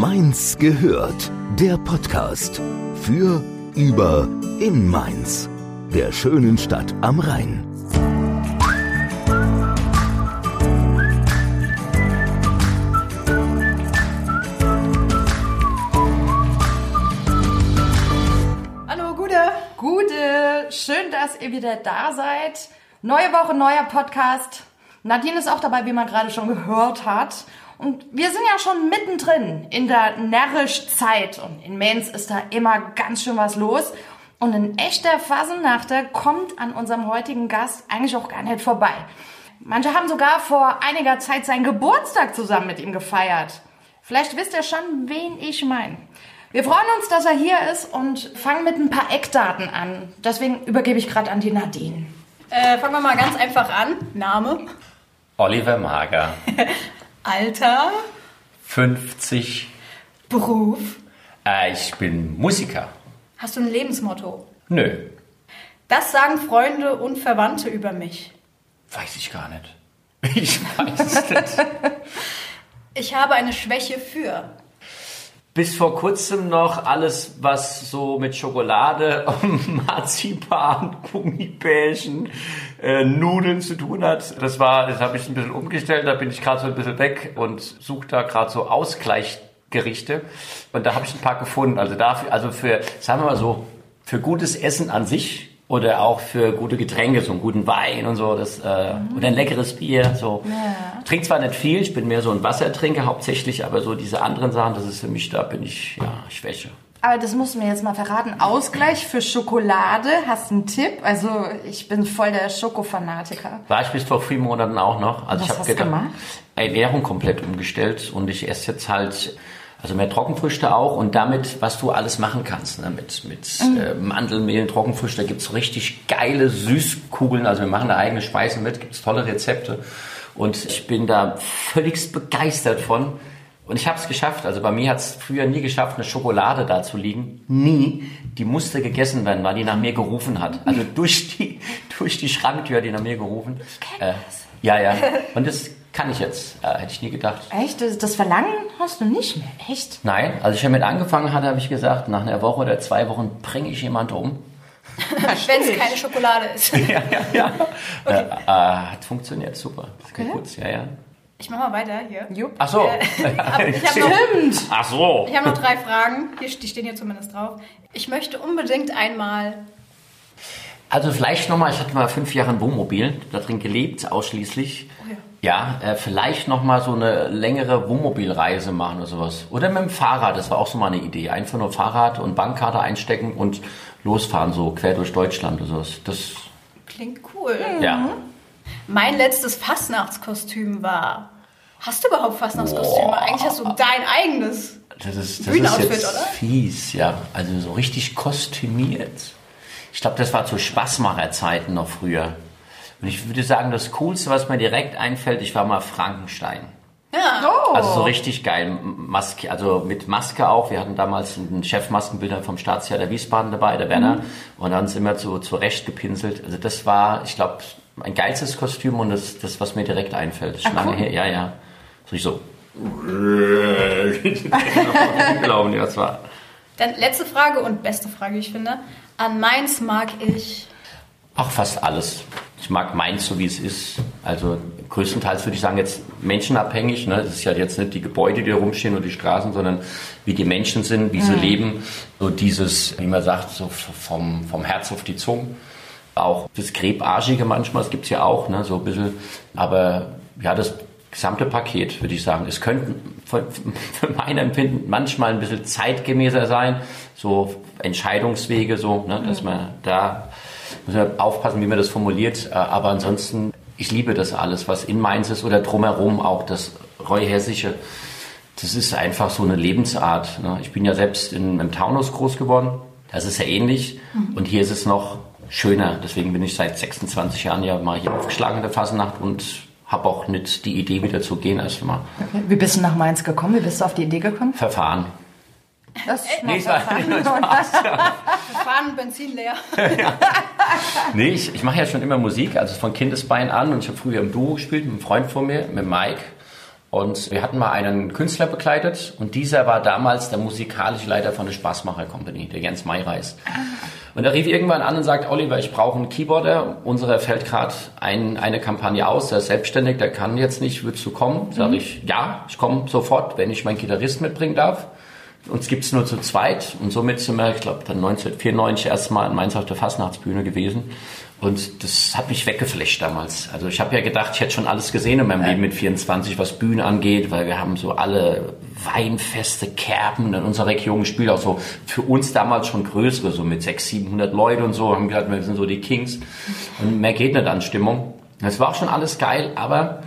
Mainz gehört. Der Podcast für, über, in Mainz. Der schönen Stadt am Rhein. Hallo, Gude. Gude. Schön, dass ihr wieder da seid. Neue Woche, neuer Podcast. Nadine ist auch dabei, wie man gerade schon gehört hat. Und wir sind ja schon mittendrin in der Närrisch-Zeit. Und in Mainz ist da immer ganz schön was los. Und ein echter Fasenachter kommt an unserem heutigen Gast eigentlich auch gar nicht vorbei. Manche haben sogar vor einiger Zeit seinen Geburtstag zusammen mit ihm gefeiert. Vielleicht wisst ihr schon, wen ich meine. Wir freuen uns, dass er hier ist und fangen mit ein paar Eckdaten an. Deswegen übergebe ich gerade an die Nadine. Äh, fangen wir mal ganz einfach an. Name, Oliver Mager, Alter, 50. Beruf. Äh, ich bin Musiker. Hast du ein Lebensmotto? Nö, Das sagen Freunde und Verwandte über mich. weiß ich gar nicht. Ich weiß es nicht. Ich habe eine Schwäche für. Bis vor kurzem noch alles, was so mit Schokolade, Marzipan, Gummibärchen, äh, Nudeln zu tun hat. Das war, das habe ich ein bisschen umgestellt. Da bin ich gerade so ein bisschen weg und suche da gerade so Ausgleichgerichte. Und da habe ich ein paar gefunden. Also dafür, also für, sagen wir mal so, für gutes Essen an sich oder auch für gute Getränke, so einen guten Wein und so, das, äh, oder ein leckeres Bier, so. Trink zwar nicht viel, ich bin mehr so ein Wassertrinker hauptsächlich, aber so diese anderen Sachen, das ist für mich, da bin ich, ja, Schwäche. Aber das musst du mir jetzt mal verraten. Ausgleich für Schokolade. Hast du einen Tipp? Also ich bin voll der Schokofanatiker. War ich bis vor vier Monaten auch noch. Also Was ich habe gemacht? Ernährung komplett umgestellt und ich esse jetzt halt also mehr Trockenfrüchte auch und damit, was du alles machen kannst, ne? mit, mit Mhm. äh, Mandelmehl, Trockenfrüchte, da gibt's so richtig geile Süßkugeln, also wir machen da eigene Speisen mit, gibt's tolle Rezepte und ich bin da völligst begeistert von und ich habe es geschafft, also bei mir hat's früher nie geschafft, eine Schokolade da zu liegen, nie, die musste gegessen werden, weil die nach mir gerufen hat, also durch die, durch die Schranktür hat die nach mir gerufen. Äh, ja, ja, und das kann ich jetzt, äh, hätte ich nie gedacht. Echt? Das, das Verlangen hast du nicht mehr. Echt? Nein, als ich damit angefangen hatte, habe ich gesagt, nach einer Woche oder zwei Wochen bringe ich jemand um. Wenn es keine Schokolade ist. ja, ja, ja. Äh, äh, hat funktioniert, super. Das geht gut, ja, ja. Ich mach mal weiter hier. Jupp. Ach so. Ich habe noch, Ach so. ich hab noch drei Fragen. Hier, die stehen hier zumindest drauf. Ich möchte unbedingt einmal. Also vielleicht nochmal, ich hatte mal fünf Jahre ein Wohnmobil, da drin gelebt, ausschließlich. Oh ja. Ja, äh, vielleicht nochmal so eine längere Wohnmobilreise machen oder sowas. Oder mit dem Fahrrad, das war auch so mal eine Idee. Einfach nur Fahrrad und Bankkarte einstecken und losfahren, so quer durch Deutschland oder sowas. Das, Klingt cool. ja. Mein letztes Fastnachtskostüm war. Hast du überhaupt Fastnachtskostüme? Boah. Eigentlich hast du dein eigenes. Das ist, das ist jetzt oder? fies, ja. Also so richtig kostümiert. Ich glaube, das war zu Spaßmacherzeiten noch früher. Und ich würde sagen, das Coolste, was mir direkt einfällt, ich war mal Frankenstein. Ja. Oh. Also so richtig geil. Maske, also mit Maske auch. Wir hatten damals einen Chefmaskenbilder vom Staatstheater Wiesbaden dabei, der Werner. Und dann sind wir zu, zurecht gepinselt. Also das war, ich glaube, mein geilstes Kostüm und das, das, was mir direkt einfällt. Schon Ah, lange cool. her. Ja, ja. So ich so. Glauben, ja, das war. Dann letzte Frage und beste Frage, ich finde. An Mainz mag ich. Ach, fast alles. Ich mag Mainz so, wie es ist. Also größtenteils würde ich sagen, jetzt menschenabhängig. Ne? Es ist ja jetzt nicht die Gebäude, die rumstehen oder die Straßen, sondern wie die Menschen sind, wie sie leben. So dieses, wie man sagt, so vom, vom Herz auf die Zunge. Auch das Grebarschige manchmal, das gibt's ja auch, ne? so ein bisschen. Aber ja, das gesamte Paket, würde ich sagen. Es könnte für, für mein Empfinden manchmal ein bisschen zeitgemäßer sein. So Entscheidungswege, so, ne? dass man da muss man aufpassen, wie man das formuliert. Äh, Aber ansonsten, ich liebe das alles, was in Mainz ist oder drumherum auch das Reuhessische. Das ist einfach so eine Lebensart. ne? Ich bin ja selbst in, im Taunus groß geworden. Das ist ja ähnlich. Und hier ist es noch schöner. Deswegen bin ich seit 26 Jahren ja mal hier aufgeschlagen in der Fasnacht und habe auch nicht die Idee, wieder zu gehen erstmal. Okay. Wie bist du nach Mainz gekommen? Wie bist du auf die Idee gekommen? Verfahren. Das ist Nee, es war- Fahren Benzin leer. Nee, ich, ich mache ja schon immer Musik, also von Kindesbein an. Und ich habe früher im Duo gespielt mit einem Freund von mir, mit Mike. Und wir hatten mal einen Künstler begleitet und dieser war damals der musikalische Leiter von der Spaßmacher Company, der Jens Mayreis. Und er rief irgendwann an und sagt, Oliver, ich brauche einen Keyboarder. Unserer fällt gerade ein, eine Kampagne aus, der ist selbstständig, der kann jetzt nicht, würdest du kommen? Sag ich, ja, ich komme sofort, wenn ich meinen Gitarrist mitbringen darf. Uns gibt's nur zu zweit und somit sind wir, ich glaube, dann 1994 erstmal in Mainz auf der Fastnachtsbühne gewesen. Und das hat mich weggeflecht damals. Also ich habe ja gedacht, ich hätte schon alles gesehen in meinem Leben mit 24, was Bühnen angeht, weil wir haben so alle Weinfeste, Kerben in unserer Region gespielt, auch so für uns damals schon größere, so mit 600, 700 Leute und so, haben gesagt, wir sind so die Kings. Und mehr geht nicht an Stimmung. Das war auch schon alles geil, aber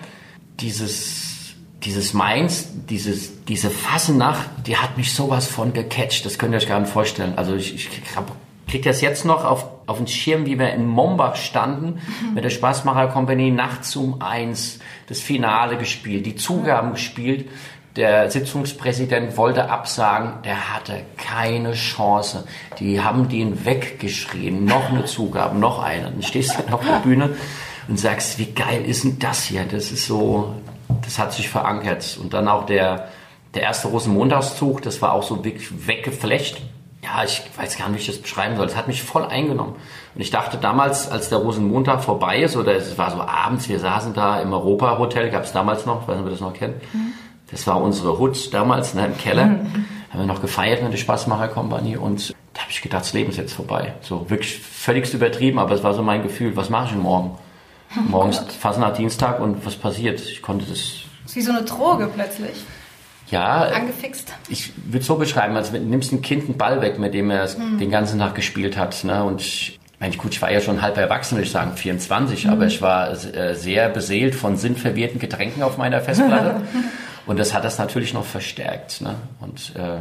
dieses, dieses Mainz, dieses, diese Fassenacht, die hat mich sowas von gecatcht, das könnt ihr euch gar nicht vorstellen. Also ich, ich habe kriege das jetzt noch auf, auf den Schirm, wie wir in Mombach standen, mhm. mit der Spaßmacher Company, nachts um eins, das Finale gespielt, die Zugaben gespielt. Der Sitzungspräsident wollte absagen, der hatte keine Chance. Die haben den weggeschrien. Noch eine Zugabe, noch eine. Dann stehst du auf der Bühne und sagst, wie geil ist denn das hier? Das ist so, das hat sich verankert. Und dann auch der, der erste Rosenmontagszug, das war auch so wirklich weggeflecht ja, ich weiß gar nicht, wie ich das beschreiben soll. Es hat mich voll eingenommen. Und ich dachte damals, als der Rosenmontag vorbei ist, oder es war so abends, wir saßen da im Europa-Hotel, gab es damals noch, weiß nicht, ob ihr das noch kennt. Mhm. Das war unsere Hut damals ne, im Keller. Mhm. Haben wir noch gefeiert mit der Spaßmacher-Kompanie und da habe ich gedacht, das Leben ist jetzt vorbei. So wirklich völligst übertrieben, aber es war so mein Gefühl, was mache ich denn morgen? Oh Morgens fast nach Dienstag und was passiert? Ich konnte das. Das ist wie so eine Droge plötzlich. Ja. Angefixt. Ich würde so beschreiben, als du nimmst ein Kind einen Ball weg, mit dem er hm. den ganzen Tag gespielt hat. Ne? Und ich, meine, gut, ich war ja schon halb erwachsen, würde ich sagen, 24, mhm. aber ich war äh, sehr beseelt von sinnverwirrten Getränken auf meiner Festplatte. und das hat das natürlich noch verstärkt. Ne? Und, äh,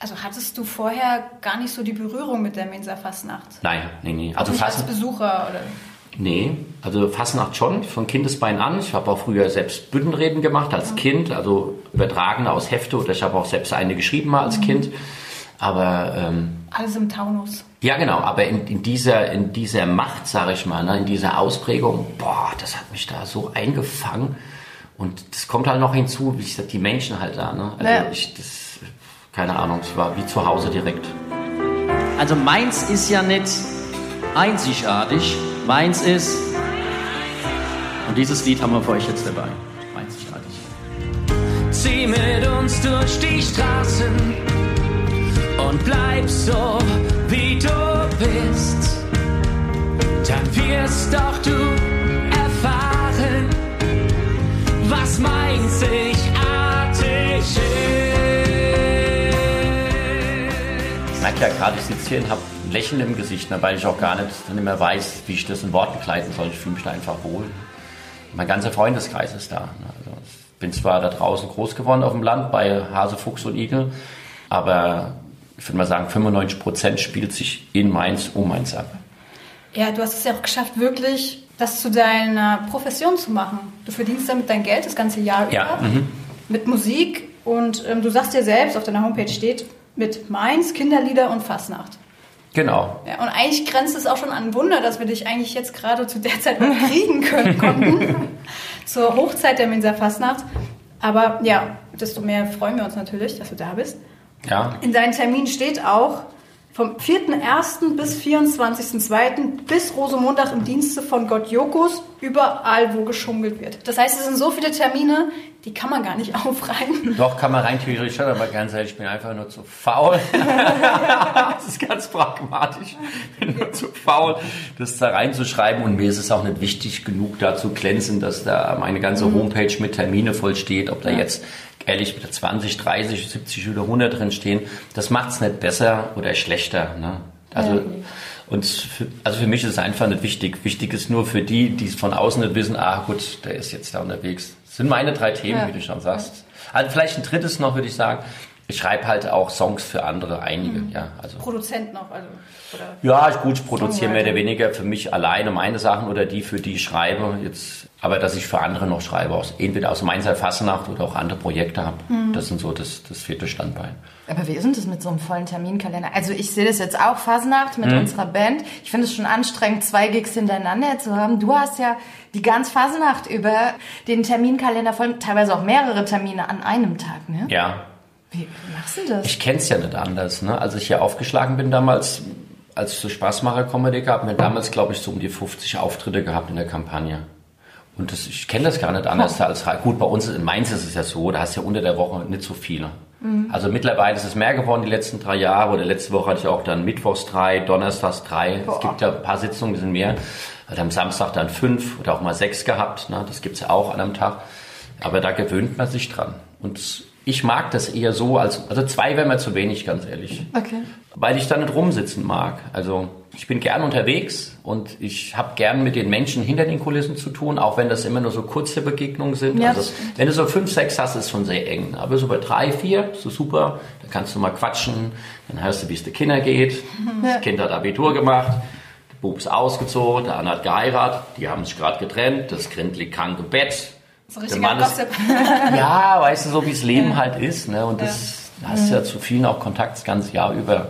also hattest du vorher gar nicht so die Berührung mit der Mensa Fastnacht? Nein, nee, nee. Also nicht als Besucher oder? Nee, also Fastnacht schon, von Kindesbein an. Ich habe auch früher selbst Büttenreden gemacht als Kind, also übertragene aus Hefte oder ich habe auch selbst eine geschrieben mal als mhm. Kind. Aber ähm, alles im Taunus. Ja, genau. Aber in, in dieser in dieser Macht, sage ich mal, ne, in dieser Ausprägung, boah, das hat mich da so eingefangen. Und das kommt halt noch hinzu, wie ich sag, die Menschen halt da. Ne? Also ja. ich, das, keine Ahnung, es war wie zu Hause direkt. Also meins ist ja nicht einzigartig Meins ist, und dieses Lied haben wir für euch jetzt dabei. Einzigartig. Zieh mit uns durch die Straßen und bleib so, wie du bist. Dann wirst doch du erfahren, was einzigartig ist. Ich merke ja gerade, ich sitze hier und habe Lächeln im Gesicht, ne, weil ich auch gar nicht, nicht mehr weiß, wie ich das in Worten kleiden soll. Ich fühle mich da einfach wohl. Mein ganzer Freundeskreis ist da. Ne. Also ich bin zwar da draußen groß geworden auf dem Land bei Hase, Fuchs und Igel, aber ich würde mal sagen, 95 Prozent spielt sich in Mainz um Mainz ab. Ja, du hast es ja auch geschafft, wirklich das zu deiner Profession zu machen. Du verdienst damit dein Geld das ganze Jahr ja, über mhm. mit Musik und ähm, du sagst dir selbst, auf deiner Homepage steht, mit Mainz, Kinderlieder und Fastnacht. Genau. Ja, und eigentlich grenzt es auch schon an Wunder, dass wir dich eigentlich jetzt gerade zu der Zeit noch kriegen können konnten. zur Hochzeit der Minsa Fastnacht. Aber ja, desto mehr freuen wir uns natürlich, dass du da bist. Ja. In deinem Termin steht auch, vom 4.1. bis 24.2. bis Rosemontag im Dienste von Gott Jokus, überall, wo geschummelt wird. Das heißt, es sind so viele Termine, die kann man gar nicht aufreihen. Doch, kann man rein theoretisch schon, aber ganz ehrlich, ich bin einfach nur zu faul. das ist ganz pragmatisch. Ich bin nur zu faul, das da reinzuschreiben. Und mir ist es auch nicht wichtig genug, da zu glänzen, dass da meine ganze mhm. Homepage mit Termine voll steht, ob da jetzt ehrlich mit 20, 30, 70 oder 100 drin stehen, das macht es nicht besser oder schlechter. Ne? Also, ja, und für, also für mich ist es einfach nicht wichtig. Wichtig ist nur für die, die es von außen nicht wissen, ah gut, der ist jetzt da unterwegs. Das sind meine drei Themen, ja. wie du schon sagst. Also vielleicht ein drittes noch, würde ich sagen. Ich schreibe halt auch Songs für andere, einige, mhm. ja. Also. Produzent noch, also. Oder ja, gut, ich produziere mehr oder weniger für mich alleine meine Sachen oder die, für die ich schreibe. Jetzt Aber dass ich für andere noch schreibe, aus, entweder aus Mainzer Fassenacht oder auch andere Projekte habe. Das sind so das, das vierte Standbein. Aber wie ist denn das mit so einem vollen Terminkalender? Also ich sehe das jetzt auch Fasnacht mit unserer Band. Ich finde es schon anstrengend, zwei Gigs hintereinander zu haben. Du hast ja die ganz Fasnacht über den Terminkalender voll, teilweise auch mehrere Termine an einem Tag, ne? Ja, Wie machst du das? Ich kenne es ja nicht anders. Ne? Als ich hier aufgeschlagen bin damals, als ich so Spaßmacher-Comedy gab, mir damals, glaube ich, so um die 50 Auftritte gehabt in der Kampagne. Und das, ich kenne das gar nicht anders als gut. Bei uns in Mainz ist es ja so, da hast du ja unter der Woche nicht so viele. Also mittlerweile ist es mehr geworden die letzten drei Jahre. Oder letzte Woche hatte ich auch dann Mittwochs drei, Donnerstags drei. Es gibt ja ein paar Sitzungen, die sind mehr. Hat am Samstag dann fünf oder auch mal sechs gehabt. Ne? Das gibt's ja auch an einem Tag. Aber da gewöhnt man sich dran. Und ich mag das eher so, als, also zwei wäre mir zu wenig, ganz ehrlich. Okay. Weil ich da nicht rumsitzen mag. Also ich bin gern unterwegs und ich habe gern mit den Menschen hinter den Kulissen zu tun, auch wenn das immer nur so kurze Begegnungen sind. Ja, also wenn du so fünf, sechs hast, ist schon sehr eng. Aber so bei drei, vier, so super, da kannst du mal quatschen, dann hörst du, wie es der Kinder geht. Das Kind hat Abitur gemacht, der Bub ist ausgezogen, der andere hat geheiratet, die haben sich gerade getrennt, das Kind liegt krank im Bett. So Der richtiger Mann ist-. Ja, weißt du, so wie das Leben halt ist. Ne? Und das da hast du ja zu vielen auch Kontakt das ganze Jahr über.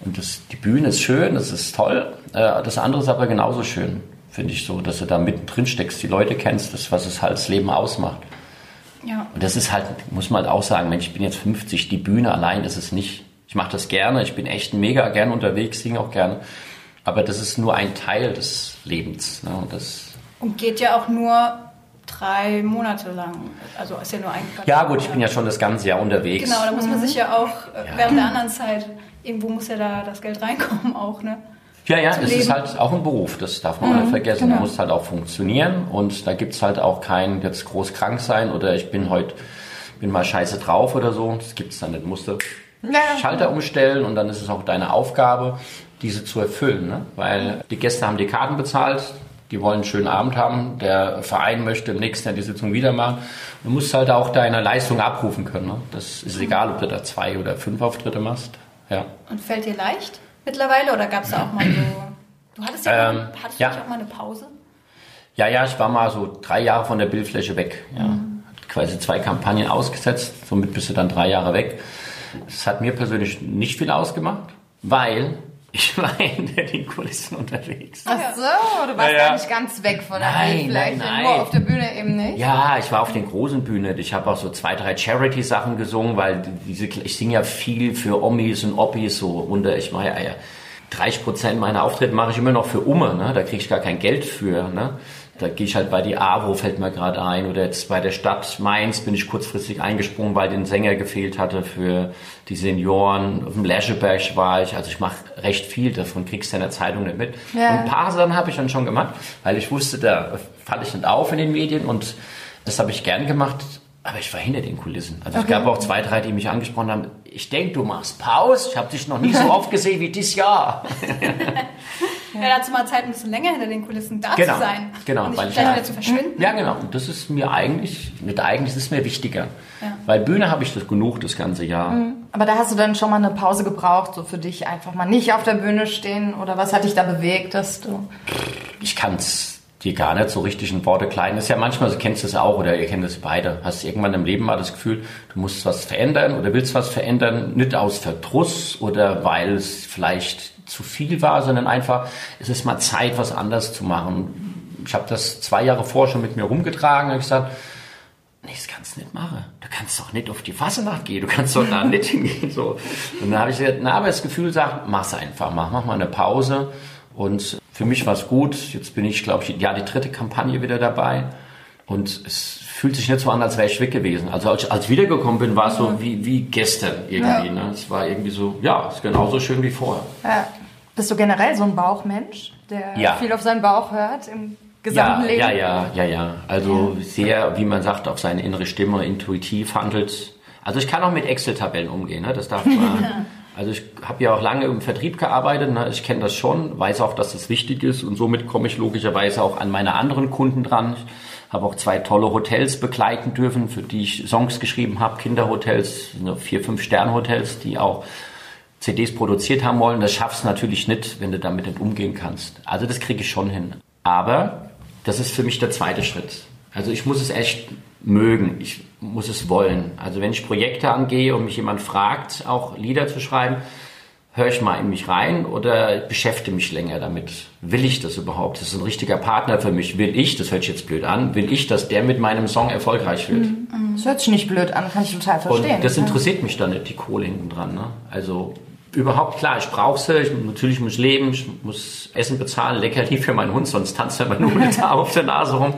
Und das, die Bühne ist schön, das ist toll. Äh, Das andere ist aber genauso schön, finde ich so, dass du da mittendrin steckst, die Leute kennst, das, was es halt das Leben ausmacht. Ja. Und das ist halt, muss man halt auch sagen, Mensch, ich bin jetzt 50, die Bühne allein, das ist nicht, ich mache das gerne, ich bin echt mega gern unterwegs, singe auch gerne. Aber das ist nur ein Teil des Lebens. Ne? Und das, Und geht ja auch nur drei Monate lang. Also ist ja nur ein Quartal. ja gut, ich bin ja schon das ganze Jahr unterwegs. Genau, da muss Mhm. man sich ja auch äh, während der anderen Zeit, irgendwo muss ja da das Geld reinkommen auch, ne? Ja, ja, zu es ist leben. halt auch ein Beruf, das darf man Mhm, nicht vergessen. genau. Man muss halt auch funktionieren und da gibt's halt auch kein jetzt groß krank sein oder ich bin heute, bin mal scheiße drauf oder so. Das gibt's dann nicht. Du musst du Ja. Schalter umstellen und dann ist es auch deine Aufgabe, diese zu erfüllen. Ne? Weil die Gäste haben die Karten bezahlt, die wollen einen schönen Abend haben, der Verein möchte im nächsten Jahr die Sitzung wieder machen. Du musst halt auch deine Leistung abrufen können. Ne? Das ist egal, ob du da zwei oder fünf Auftritte machst. Ja. Und fällt dir leicht mittlerweile oder gab es da auch mal so. Du hattest ja, Ähm, mal, hattest ja. auch mal eine Pause? Ja, ja, ich war mal so drei Jahre von der Bildfläche weg. Ja. Hat quasi zwei Kampagnen ausgesetzt, somit bist du dann drei Jahre weg. Das hat mir persönlich nicht viel ausgemacht, weil ich war hinter den Kulissen unterwegs. Ach so, du warst Ja, ja. gar nicht ganz weg von der Nein, Bildfläche, nein, nur nein. auf der Bühne eben nicht. Ja, ich war auf den großen Bühnen. Ich habe auch so zwei, drei Charity-Sachen gesungen, weil diese, ich singe ja viel für Omis und Oppis so runter. Ich mache ja, ja 30 Prozent meiner Auftritte mache ich immer noch für Umme, ne? Da kriege ich gar kein Geld für, ne? Da gehe ich halt bei die AWO, fällt mir gerade ein, oder jetzt bei der Stadt Mainz bin ich kurzfristig eingesprungen, weil den Sänger gefehlt hatte für die Senioren. Auf dem Lescheberg war ich, also ich mache recht viel, davon kriegst du in der Zeitung nicht mit. Ja. Und ein paar Sachen habe ich dann schon gemacht, weil ich wusste, da falle ich nicht auf in den Medien und das habe ich gern gemacht, aber ich war hinter den Kulissen. Also es gab auch zwei, drei, die mich angesprochen haben, ich denke, du machst Pause, ich habe dich noch nie so oft gesehen wie dieses Jahr. Ja, da hatte mal Zeit, ein bisschen länger hinter den Kulissen da Genau, zu sein. genau, Und nicht weil ich ja- wieder zu verschwinden. Ja, genau. Und das ist mir eigentlich, nicht eigentlich, ist mir wichtiger. Ja. Weil Bühne habe ich das genug das ganze Jahr. Aber da hast du dann schon mal eine Pause gebraucht, so für dich einfach mal nicht auf der Bühne stehen oder was hat dich da bewegt, dass du... Ich kann es dir gar nicht so richtig in Worte klein. Das ist ja manchmal, du kennst das auch oder ihr kennt das beide. Hast irgendwann im Leben mal das Gefühl, du musst was verändern oder willst was verändern, nicht aus Verdruss oder weil es vielleicht zu viel war, sondern einfach, es ist mal Zeit, was anders zu machen. Ich habe das zwei Jahre vorher schon mit mir rumgetragen und ich gesagt, nee, das kannst du nicht machen. Du kannst doch nicht auf die Fassenacht gehen, du kannst doch da nicht hingehen. So. Und dann habe ich gesagt, na, aber das Gefühl sagt, mach's einfach, mach, mach mal eine Pause. Und für mich war es gut. Jetzt bin ich, glaube ich, ja, die dritte Kampagne wieder dabei. Und es fühlt sich nicht so an, als wäre ich weg gewesen. Also als, als ich wiedergekommen bin, war es so wie, wie gestern irgendwie. Ne? Es war irgendwie so, ja, es ist genauso schön wie vorher. Ja. Bist du generell so ein Bauchmensch, der Ja. viel auf seinen Bauch hört im gesamten Ja, Leben? ja, ja, ja, ja. Also sehr, wie man sagt, auf seine innere Stimme intuitiv handelt. Also ich kann auch mit Excel-Tabellen umgehen, ne? das darf man. Also ich habe ja auch lange im Vertrieb gearbeitet, ne? ich kenne das schon, weiß auch, dass das wichtig ist und somit komme ich logischerweise auch an meine anderen Kunden dran. Ich habe auch zwei tolle Hotels begleiten dürfen, für die ich Songs geschrieben habe, Kinderhotels, ne, vier, fünf Sternhotels, die auch CDs produziert haben wollen. Das schaffst du natürlich nicht, wenn du damit nicht umgehen kannst. Also das kriege ich schon hin. Aber das ist für mich der zweite Schritt. Also ich muss es echt mögen. Ich muss es wollen. Also wenn ich Projekte angehe und mich jemand fragt, auch Lieder zu schreiben, höre ich mal in mich rein oder beschäftige mich länger damit. Will ich das überhaupt? Das ist ein richtiger Partner für mich. Will ich, das hört sich jetzt blöd an, will ich, dass der mit meinem Song erfolgreich wird? Das hört sich nicht blöd an, kann ich total verstehen. Und das interessiert mich dann nicht, die Kohle hinten dran. Ne? Also überhaupt klar, ich brauche sie, ich, natürlich muss ich leben, ich muss Essen bezahlen, Leckerli für meinen Hund, sonst tanzt er immer nur mit der auf der Nase rum.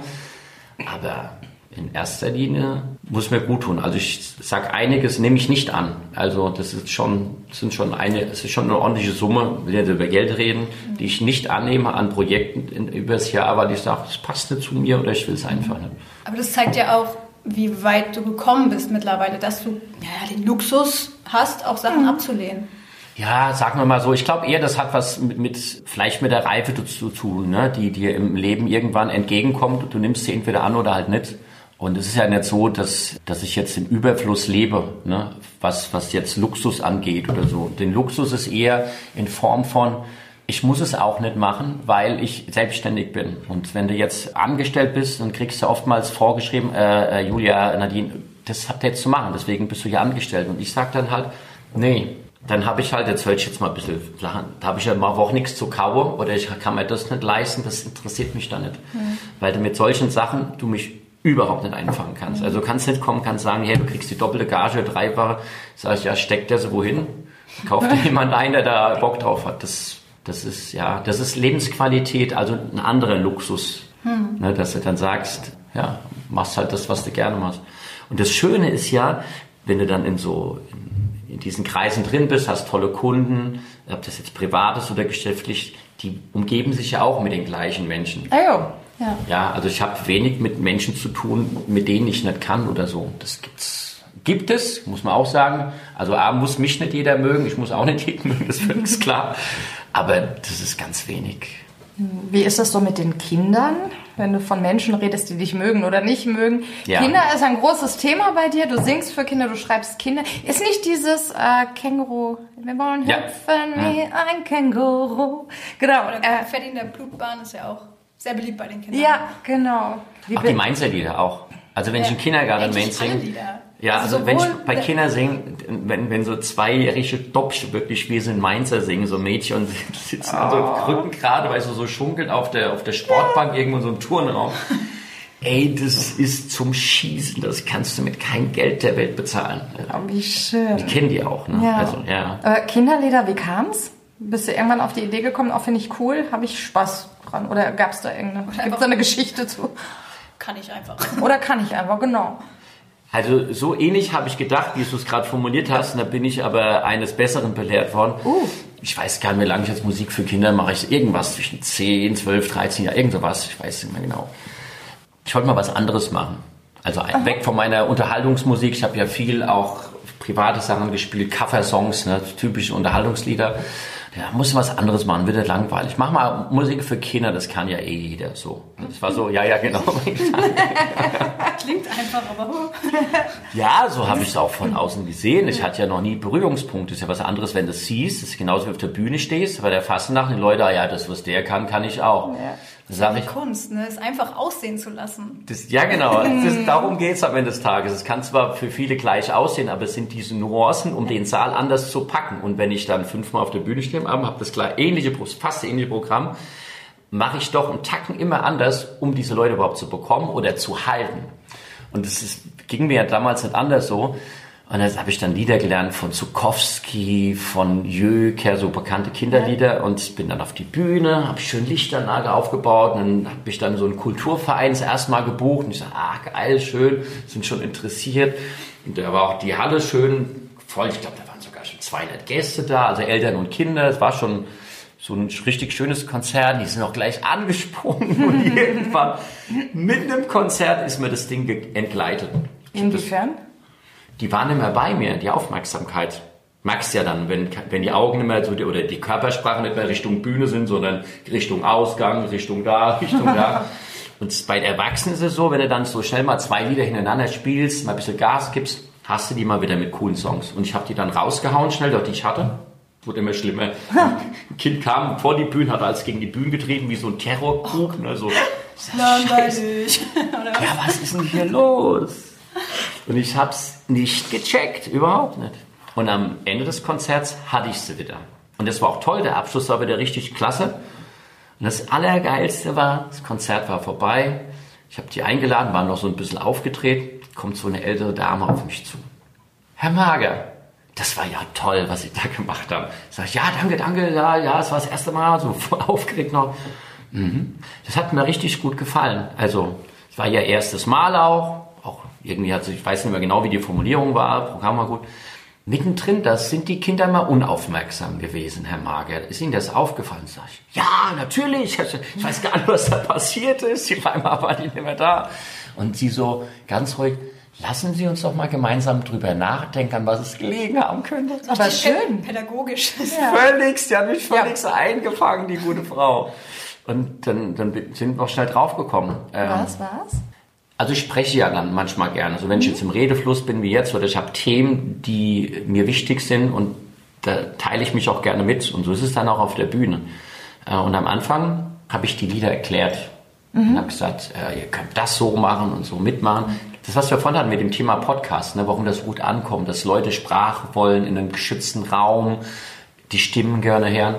Aber in erster Linie muss mir gut tun. Also ich sag einiges nehme ich nicht an. Also das ist schon, das sind schon eine, es ist schon eine ordentliche Summe, wenn wir über Geld reden, die ich nicht annehme an Projekten in, übers Jahr, weil ich sage, das passt nicht zu mir oder ich will es einfach nicht. Aber das zeigt ja auch, wie weit du gekommen bist mittlerweile, dass du ja, den Luxus hast, auch Sachen abzulehnen. Ja, sagen wir mal so, ich glaube eher, das hat was mit, mit vielleicht mit der Reife zu tun, ne? die dir im Leben irgendwann entgegenkommt. Du nimmst sie entweder an oder halt nicht. Und es ist ja nicht so, dass, dass ich jetzt im Überfluss lebe, ne? was, was jetzt Luxus angeht oder so. Den Luxus ist eher in Form von, ich muss es auch nicht machen, weil ich selbstständig bin. Und wenn du jetzt angestellt bist, dann kriegst du oftmals vorgeschrieben, äh, äh, Julia, Nadine, das habt ihr jetzt zu machen, deswegen bist du hier angestellt. Und ich sag dann halt, nee, dann habe ich halt, jetzt höre ich jetzt mal ein bisschen flach an, da habe ich ja mal auch nichts zu kauen oder ich kann mir das nicht leisten, das interessiert mich da nicht. Weil du mit solchen Sachen du mich überhaupt nicht einfangen kannst. Also du kannst nicht kommen, kannst sagen, hey, du kriegst die doppelte Gage, dreifache, sag ich, ja, steckt der so wohin? Kauft dir jemand ein, der da Bock drauf hat. Das, das ist, ja, das ist Lebensqualität, also ein anderer Luxus. Ne, dass du dann sagst, ja, machst halt das, was du gerne machst. Und das Schöne ist ja, wenn du dann in so, in, in diesen Kreisen drin bist, hast tolle Kunden, ob das jetzt privat ist oder geschäftlich, die umgeben sich ja auch mit den gleichen Menschen. Ah. Ja. Ja, also ich habe wenig mit Menschen zu tun, mit denen ich nicht kann oder so. Das gibt's. Gibt es, muss man auch sagen. Also A muss mich nicht jeder mögen, ich muss auch nicht jeden mögen, das ist völlig klar. Aber das ist ganz wenig. Wie ist das so mit den Kindern, wenn du von Menschen redest, die dich mögen oder nicht mögen? Ja. Kinder ist ein großes Thema bei dir. Du singst für Kinder, du schreibst Kinder. Ist nicht dieses äh, Känguru, wir wollen Ja. hüpfen wie ein Känguru. Genau. Oder Äh, Pferd in der Blutbahn ist ja auch sehr beliebt bei den Kindern. ja, genau. Wie Ach, die Mainzer Lieder auch. Also wenn ich im Kindergarten Mainz singe. Lieder. Ja, Also also wenn ich bei Kindern singe, wenn, wenn so zweijährige Dopsch wirklich wie sie in Mainzer singen, so Mädchen und sitzen an so Krücken gerade, weißt du, so schunkeln auf der, auf der Sportbank irgendwo in so einem Turnraum. Ey, das ist zum Schießen, das kannst du mit kein Geld der Welt bezahlen. Oh, wie schön. Die kennen die auch, ne? Ja. Also, ja. Äh, Kinderlieder, wie kam's? Bist du irgendwann auf die Idee gekommen, auch finde ich cool, habe ich Spaß dran? Oder gab es da irgendeine, gibt's da eine Geschichte zu? Kann ich einfach. Oder kann ich einfach, genau. Also so ähnlich habe ich gedacht, wie du es gerade formuliert hast, und da bin ich aber eines Besseren belehrt worden. Uh. Ich weiß gar nicht, wie lange ich jetzt Musik für Kinder mache. Ich irgendwas zwischen 10, 12, 13 Jahren, irgend sowas. Ich weiß nicht mehr genau. Ich wollte mal was anderes machen. Also ein- weg von meiner Unterhaltungsmusik. Ich habe ja viel auch private Sachen gespielt, Coversongs, ne, typische Unterhaltungslieder. Ja, muss was anderes machen, wird ja langweilig. Mach mal Musik für Kinder, das kann ja eh jeder so. Das war so, ja, ja, genau. Klingt einfach, aber Ja, so habe ich es auch von außen gesehen. Ich hatte ja noch nie Berührungspunkte. ist ja was anderes, wenn du es siehst. Das ist genauso wie auf der Bühne stehst. Bei der Fastnacht, die Leute, ah ja, das, was der kann, kann ich auch. Da sage ich, Kunst, ne? Es einfach aussehen zu lassen. das, ja genau, das, darum geht's am Ende des Tages. Es kann zwar für viele gleich aussehen, aber es sind diese Nuancen, um den Saal anders zu packen. Und wenn ich dann fünfmal auf der Bühne stehe am Abend, habe das klar ähnliche, fast ähnliche Programm, mache ich doch einen Tacken immer anders, um diese Leute überhaupt zu bekommen oder zu halten. Und das ist, ging mir ja damals nicht anders so. Und dann habe ich dann Lieder gelernt von Zukowski, von Jöker, so bekannte Kinderlieder. Und bin dann auf die Bühne, habe schön Lichtanlage aufgebaut. Und dann habe ich dann so einen Kulturverein das erste Mal gebucht. Und ich sage, ah geil, schön, sind schon interessiert. Und da war auch die Halle schön voll, ich glaube, da waren sogar schon 200 Gäste da, also Eltern und Kinder, es war schon so ein richtig schönes Konzert, die sind auch gleich angesprungen. Und irgendwann mitten im Konzert ist mir das Ding entgleitet. Ich hab das- Inwiefern? Die waren immer bei mir, die Aufmerksamkeit. Merkst ja dann, wenn, wenn die Augen nicht mehr so, die- oder die Körpersprache nicht mehr Richtung Bühne sind, sondern Richtung Ausgang, Richtung da, Richtung da. Und bei Erwachsenen ist es so, wenn du dann so schnell mal zwei Lieder hintereinander spielst, mal ein bisschen Gas gibst, hast du die mal wieder mit coolen Songs. Und ich habe die dann rausgehauen, schnell, doch die ich hatte. Wurde immer schlimmer. Ein Kind kam vor die Bühne, hat alles gegen die Bühne getrieben, wie so ein Terrorkrug. Ne, so, Langweilig. ja, was ist denn hier los? Und ich hab's nicht gecheckt, überhaupt nicht. Und am Ende des Konzerts hatte ich sie wieder. Und das war auch toll, der Abschluss war wieder richtig klasse. Und das Allergeilste war, das Konzert war vorbei. Ich habe die eingeladen, waren noch so ein bisschen aufgedreht. Kommt so eine ältere Dame auf mich zu. Herr Mager, das war ja toll, was Sie da gemacht haben. Sag ich, ja, danke, danke, ja, ja, es war das erste Mal, so aufgeregt noch. Mhm. Das hat mir richtig gut gefallen. Also, es war Ihr erstes Mal auch. Irgendwie hat sich, ich weiß nicht mehr genau, wie die Formulierung war, Programm war gut. Mittendrin, da sind die Kinder mal unaufmerksam gewesen, Herr Mager. Ist Ihnen das aufgefallen? Sag ich, ja, natürlich. Ich weiß gar nicht, was da passiert ist. Die war einmal war die nicht mehr da. Und sie so ganz ruhig, lassen Sie uns doch mal gemeinsam drüber nachdenken, an was es gelegen haben könnte. Aber schön. Pädagogisch. Völlig, sie hat mich völlig so eingefangen, die gute Frau. Und dann, dann sind wir auch schnell draufgekommen. Ähm, Was, was? Also ich spreche ja dann manchmal gerne. Also wenn ich jetzt im Redefluss bin wie jetzt oder ich habe Themen, die mir wichtig sind und da teile ich mich auch gerne mit. Und so ist es dann auch auf der Bühne. Äh, Und am Anfang habe ich die Lieder erklärt und habe gesagt, äh, ihr könnt das so machen und so mitmachen. Das, was wir vorhin hatten mit dem Thema Podcast, ne, warum das gut ankommt, dass Leute Sprache wollen in einem geschützten Raum, die Stimmen gerne hören.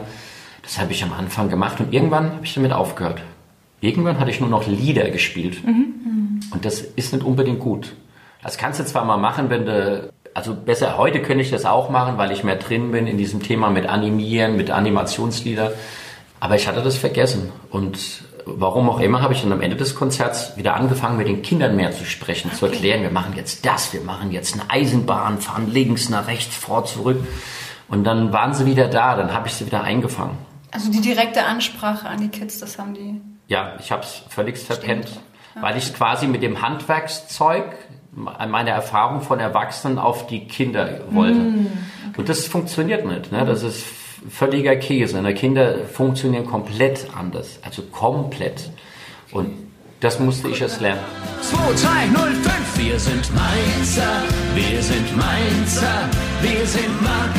Das habe ich am Anfang gemacht und irgendwann habe ich damit aufgehört. Irgendwann hatte ich nur noch Lieder gespielt. Und das ist nicht unbedingt gut. Das kannst du zwar mal machen, wenn du, also besser, heute könnte ich das auch machen, weil ich mehr drin bin in diesem Thema mit Animieren, mit Animationslieder. Aber ich hatte das vergessen. Und warum auch immer habe ich dann am Ende des Konzerts wieder angefangen, mit den Kindern mehr zu sprechen, zu erklären, wir machen jetzt das, wir machen jetzt eine Eisenbahn, fahren links nach rechts, vor, zurück. Und dann waren sie wieder da, dann habe ich sie wieder eingefangen. Also die direkte Ansprache an die Kids, das haben die. Ja, ich habe es völlig verpennt, weil ich quasi mit dem Handwerkszeug meine Erfahrung von Erwachsenen auf die Kinder wollte. Und das funktioniert nicht. Ne? Das ist völliger Käse. Ne? Kinder funktionieren komplett anders, also komplett. Und das musste ich erst lernen. 2305, wir sind Mainzer, wir sind Mainzer, wir sind Ma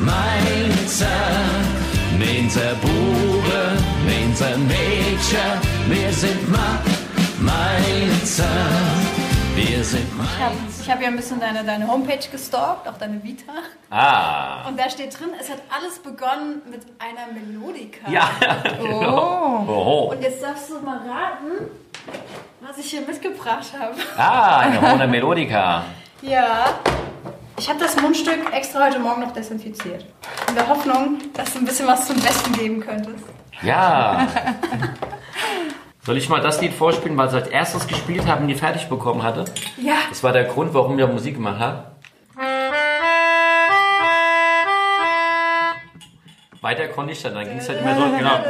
Mainzer. Mainzer Bube, Mainzer Mädchen, wir sind Ma Mainzer, wir sind Ich habe Mainzer. ich hab ja ein bisschen deine, deine Homepage gestalkt, auch deine Vita. Ah, Und da steht drin, es hat alles begonnen mit einer Melodika. ja, genau. Oh. Und jetzt darfst du mal raten, was ich hier mitgebracht habe. Ah, eine Hohner Melodica. Ja. Ich habe das Mundstück extra heute Morgen noch desinfiziert. In der Hoffnung, dass du ein bisschen was zum Besten geben könntest. Ja. Soll ich mal das Lied vorspielen, weil sie als erstes gespielt haben, die fertig bekommen hatte? Ja. Das war der Grund, warum wir Musik gemacht haben. Weiter konnte ich dann, dann ging es halt immer so, genau.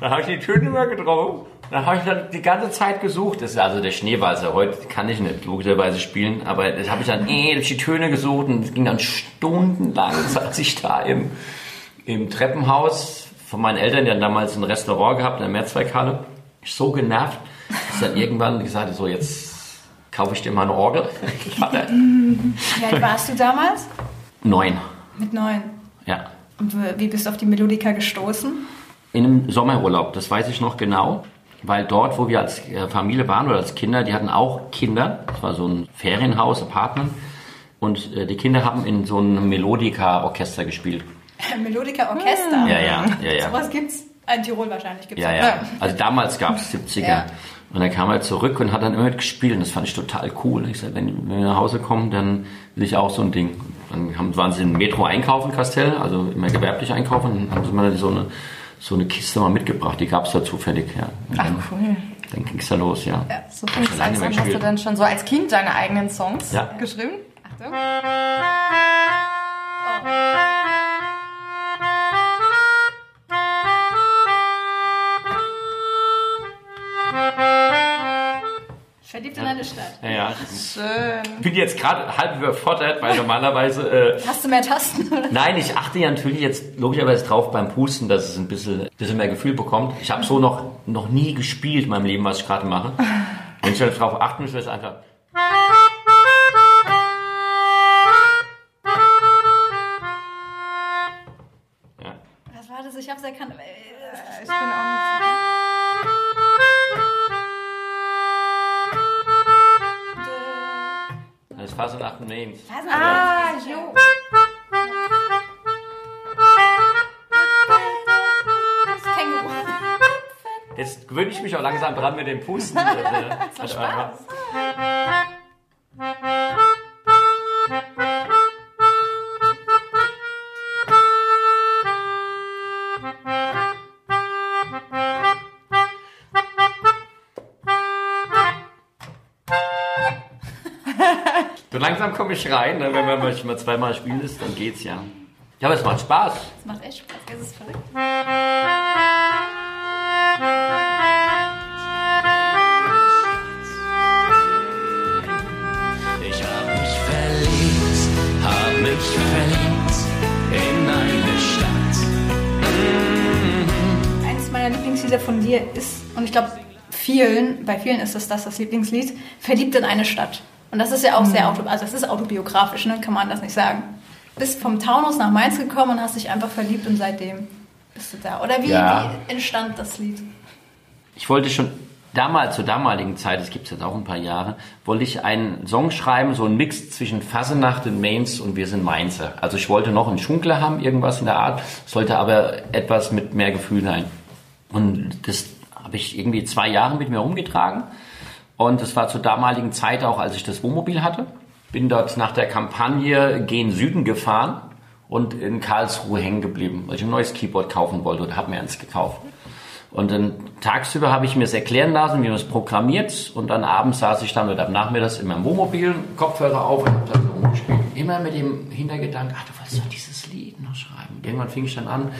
Da habe ich die Töne immer getroffen. Da habe ich dann die ganze Zeit gesucht. Das ist also der Schneewalzer. Heute kann ich nicht logischerweise spielen, aber das habe ich dann eh durch die Töne gesucht und es ging dann stundenlang, saß ich da im, im Treppenhaus von meinen Eltern, die haben damals ein Restaurant gehabt in der Mehrzweckhalle. Ich so genervt, dass dann irgendwann gesagt habe, so jetzt kaufe ich dir mal eine Orgel. Wie alt warst du damals? Neun. Mit neun. Ja. Und wie bist du auf die Melodika gestoßen? In einem Sommerurlaub, das weiß ich noch genau. Weil dort, wo wir als äh, Familie waren oder als Kinder, die hatten auch Kinder. Das war so ein Ferienhaus, Apartment. Und äh, die Kinder haben in so einem Melodika-Orchester gespielt. Melodika Orchester. Ja, ja, ja, ja. Sowas gibt's. In Tirol wahrscheinlich gibt's Ja, ja. Also damals gab es 70er. Ja. Und dann kam er zurück und hat dann immer gespielt. Und das fand ich total cool. Ich sagte, wenn, wenn wir nach Hause kommen, dann will ich auch so ein Ding. Dann haben, waren sie in Metro einkaufen, Kastell, also immer gewerblich einkaufen. Und dann haben sie mal so eine, so eine Kiste mal mitgebracht. Die gab es da zufällig. Ja. Und Ach, dann, cool. dann ging es da los, ja. Ja, so an. mal Hast du dann schon so als Kind deine eigenen Songs Ja. geschrieben? Achtung. Verliebt eine Stadt. Ja, ja. Schön. Ich bin jetzt gerade halb überfordert, weil normalerweise... Äh, Hast du mehr Tasten? Oder? Nein, ich achte ja natürlich jetzt logischerweise drauf beim Pusten, dass es ein bisschen, bisschen mehr Gefühl bekommt. Ich habe so noch, noch nie gespielt in meinem Leben, was ich gerade mache. Wenn ich halt darauf achten müsste, wäre es einfach... Ja. Was war das? Ich hab's erkannt. Äh, Ich bin auch nicht Fasenacht in Mainz. Ah, jo. Das Känguru. Jetzt gewöhne ich mich auch langsam dran mit dem Pusten. Das macht Spaß. Ich rein, ne? wenn man manchmal zweimal spielen ist, dann geht's ja. Ja, aber es macht Spaß. Das macht echt Spaß. Das ist verrückt. Ich hab mich verliebt, hab mich verliebt in eine Stadt. Eines meiner Lieblingslieder von dir ist, und ich glaube, vielen, bei vielen ist das das, das Lieblingslied, Verliebt in eine Stadt. Und das ist ja auch sehr auto, also das ist autobiografisch, ne? kann man das nicht sagen. Bist vom Taunus nach Mainz gekommen und hast dich einfach verliebt und seitdem bist du da. Oder wie, Ja. wie entstand das Lied? Ich wollte schon damals, zur damaligen Zeit, das gibt's jetzt auch ein paar Jahre, wollte ich einen Song schreiben, so ein Mix zwischen Fasenacht in Mainz und Wir sind Mainzer. Also ich wollte noch einen Schunkler haben, irgendwas in der Art, sollte aber etwas mit mehr Gefühl sein. Und das habe ich irgendwie zwei Jahre mit mir rumgetragen. Und das war zur damaligen Zeit auch, als ich das Wohnmobil hatte. Bin dort nach der Kampagne gen Süden gefahren und in Karlsruhe hängen geblieben, weil ich ein neues Keyboard kaufen wollte und habe mir eins gekauft. Und dann tagsüber habe ich mir es erklären lassen, wie man es programmiert. Und dann abends saß ich dann oder am Nachmittag in meinem Wohnmobil, Kopfhörer auf und habe dann so rumgespielt. Immer mit dem Hintergedanken, ach, du wolltest doch dieses Lied noch schreiben. Irgendwann fing ich dann an,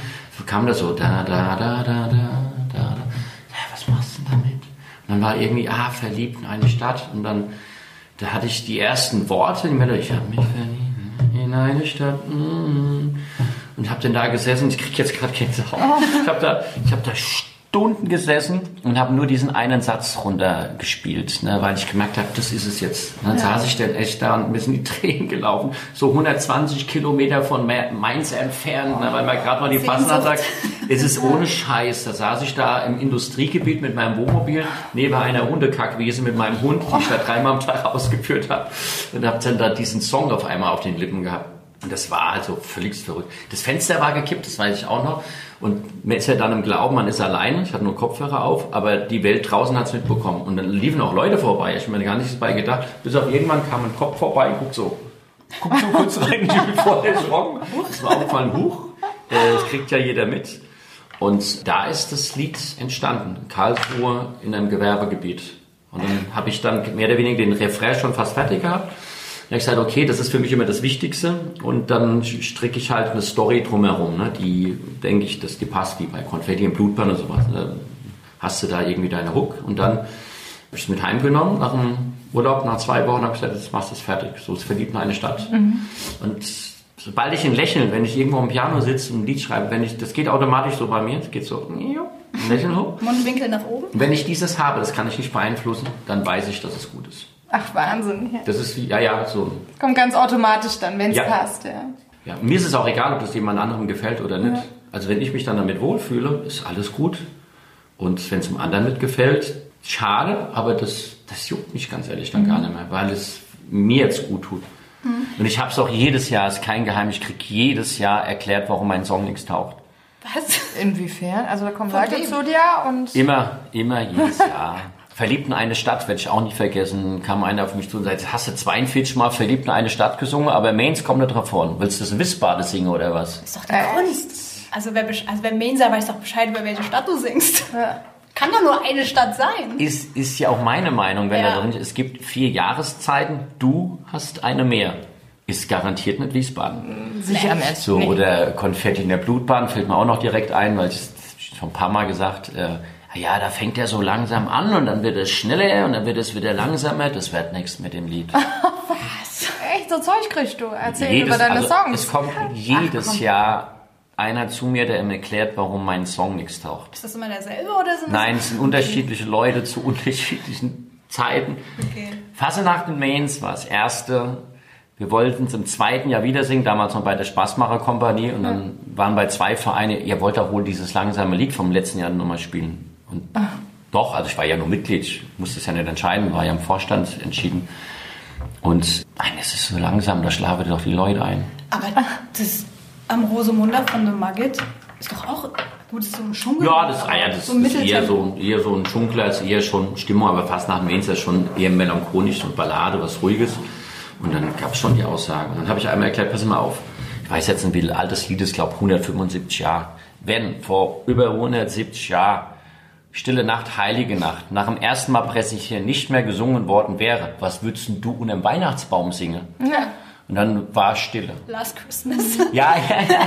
kam das so, da, da, da, da, da, da, da. Ja, was machst du denn damit? Und dann war irgendwie, ah, verliebt in eine Stadt. Und dann, da hatte ich die ersten Worte, die mir, ich habe mich verliebt in eine Stadt. mm. Und habe dann da gesessen, ich krieg jetzt gerade Gänsehaut. Ich habe da, ich habe da Stunden gesessen und habe nur diesen einen Satz runtergespielt, ne, weil ich gemerkt habe, das ist es jetzt. Und dann saß ich dann echt da und mir sind die Tränen gelaufen. So 120 Kilometer von Ma- Mainz entfernt, ne, weil man gerade mal die Fasnacht sagt, es ist ohne Scheiß. Da saß ich da im Industriegebiet mit meinem Wohnmobil neben einer Hundekackwiese mit meinem Hund, die ich da dreimal am Tag ausgeführt habe. Und habe dann da diesen Song auf einmal auf den Lippen gehabt. Und das war also völlig verrückt. Das Fenster war gekippt, das weiß ich auch noch. Und man ist ja dann im Glauben, man ist alleine. Ich hatte nur Kopfhörer auf, aber die Welt draußen hat es mitbekommen. Und dann liefen auch Leute vorbei. Ich habe mir gar nichts dabei gedacht. Bis auf irgendwann kam ein Kopf vorbei und guckt so. Guckt so kurz rein, ich bin voll erschrocken. Das war aufgefallen, Buch. Das kriegt ja jeder mit. Und da ist das Lied entstanden. Karlsruhe in einem Gewerbegebiet. Und dann habe ich dann mehr oder weniger den Refrain schon fast fertig gehabt. Dann habe ich gesagt, okay, das ist für mich immer das Wichtigste. Und dann stricke ich halt eine Story drumherum, ne, die, denke ich, dass die passt, wie bei Konfetti und Blutbahn und sowas. Ne. Hast du da irgendwie deine Hook und dann habe ich es mit heimgenommen nach dem Urlaub, nach zwei Wochen habe ich gesagt, jetzt machst du es fertig. So ist verliebt in eine Stadt. Und sobald ich ein Lächeln, wenn ich irgendwo am Piano sitze und ein Lied schreibe, wenn ich, das geht automatisch so bei mir, es geht so, ein Lächeln hoch. Mundwinkel nach oben. Wenn ich dieses habe, das kann ich nicht beeinflussen, dann weiß ich, dass es gut ist. Ach, Wahnsinn. Ja. Das ist wie, ja, ja, so. Kommt ganz automatisch dann, wenn es Ja. passt, ja. Ja, mir ist es auch egal, ob das jemand anderem gefällt oder nicht. Also wenn ich mich dann damit wohlfühle, ist alles gut. Und wenn es dem anderen nicht gefällt, schade, aber das, das juckt mich ganz ehrlich dann gar nicht mehr, weil es mir jetzt gut tut. Und ich habe es auch jedes Jahr, ist kein Geheimnis, ich krieg jedes Jahr erklärt, warum mein Song nichts taucht. Was? Inwiefern? Also da kommen Von Leute zu dir und... Immer, immer, jedes Jahr. Verliebt in eine Stadt, werde ich auch nie vergessen, kam einer auf mich zu und sagte, hast du 42 Mal Verliebt in eine Stadt gesungen, aber Mainz kommt nicht drauf vor. Willst du das in Wiesbaden singen oder was? ist doch die Kunst. Also wer, also wer Mainzer weiß doch Bescheid, über welche Stadt du singst. Ja. Kann doch nur eine Stadt sein. Ist, ist ja auch meine Meinung, wenn Ja. da drin ist, es gibt vier Jahreszeiten, du hast eine mehr. Ist garantiert nicht Wiesbaden. Sicher nicht. So, Nee. oder Konfetti in der Blutbahn fällt mir auch noch direkt ein, weil ich es schon ein paar Mal gesagt, äh, ja, da fängt er so langsam an und dann wird es schneller und dann wird es wieder langsamer. Das wird nichts mit dem Lied. Echt, so Zeug kriegst du. Erzähl Jedes- über deine also, Songs. Es kommt jedes Jahr einer zu mir, der ihm erklärt, warum mein Song nichts taucht. Ist das immer derselbe oder sind das Nein, es sind unterschiedliche Leute zu unterschiedlichen Zeiten. Okay. Fassenacht in Mainz war das erste. Wir wollten es im zweiten Jahr wieder singen, damals noch bei der Spaßmacher-Kompanie. Und dann waren bei zwei Vereine, ihr wollt doch wohl dieses langsame Lied vom letzten Jahr nochmal spielen. Und doch, also ich war ja nur Mitglied, ich musste es ja nicht entscheiden, war ja im Vorstand entschieden. Und nein, es ist so langsam, da schlafen doch die Leute ein. Aber das am Rosemunda von The Mugget ist doch auch, gut, ist so ein Schunkel. Ja, das, ah ja, das so ist eher so, eher so ein Schunkler, ist eher schon Stimmung, aber fast nach dem Mainz ist schon eher melancholisch und Ballade, was Ruhiges. Und dann gab es schon die Aussagen. Und dann habe ich einmal erklärt, pass mal auf, ich weiß jetzt ein bisschen altes Lied, ist glaube 175 Jahre. Wenn vor über 170 Jahren Stille Nacht, Heilige Nacht nach dem ersten Mal präsentieren nicht mehr gesungen worden wäre, was würdest du unter dem Weihnachtsbaum singen? Ja. Und dann war Stille. Last Christmas. Ja, ja, ja.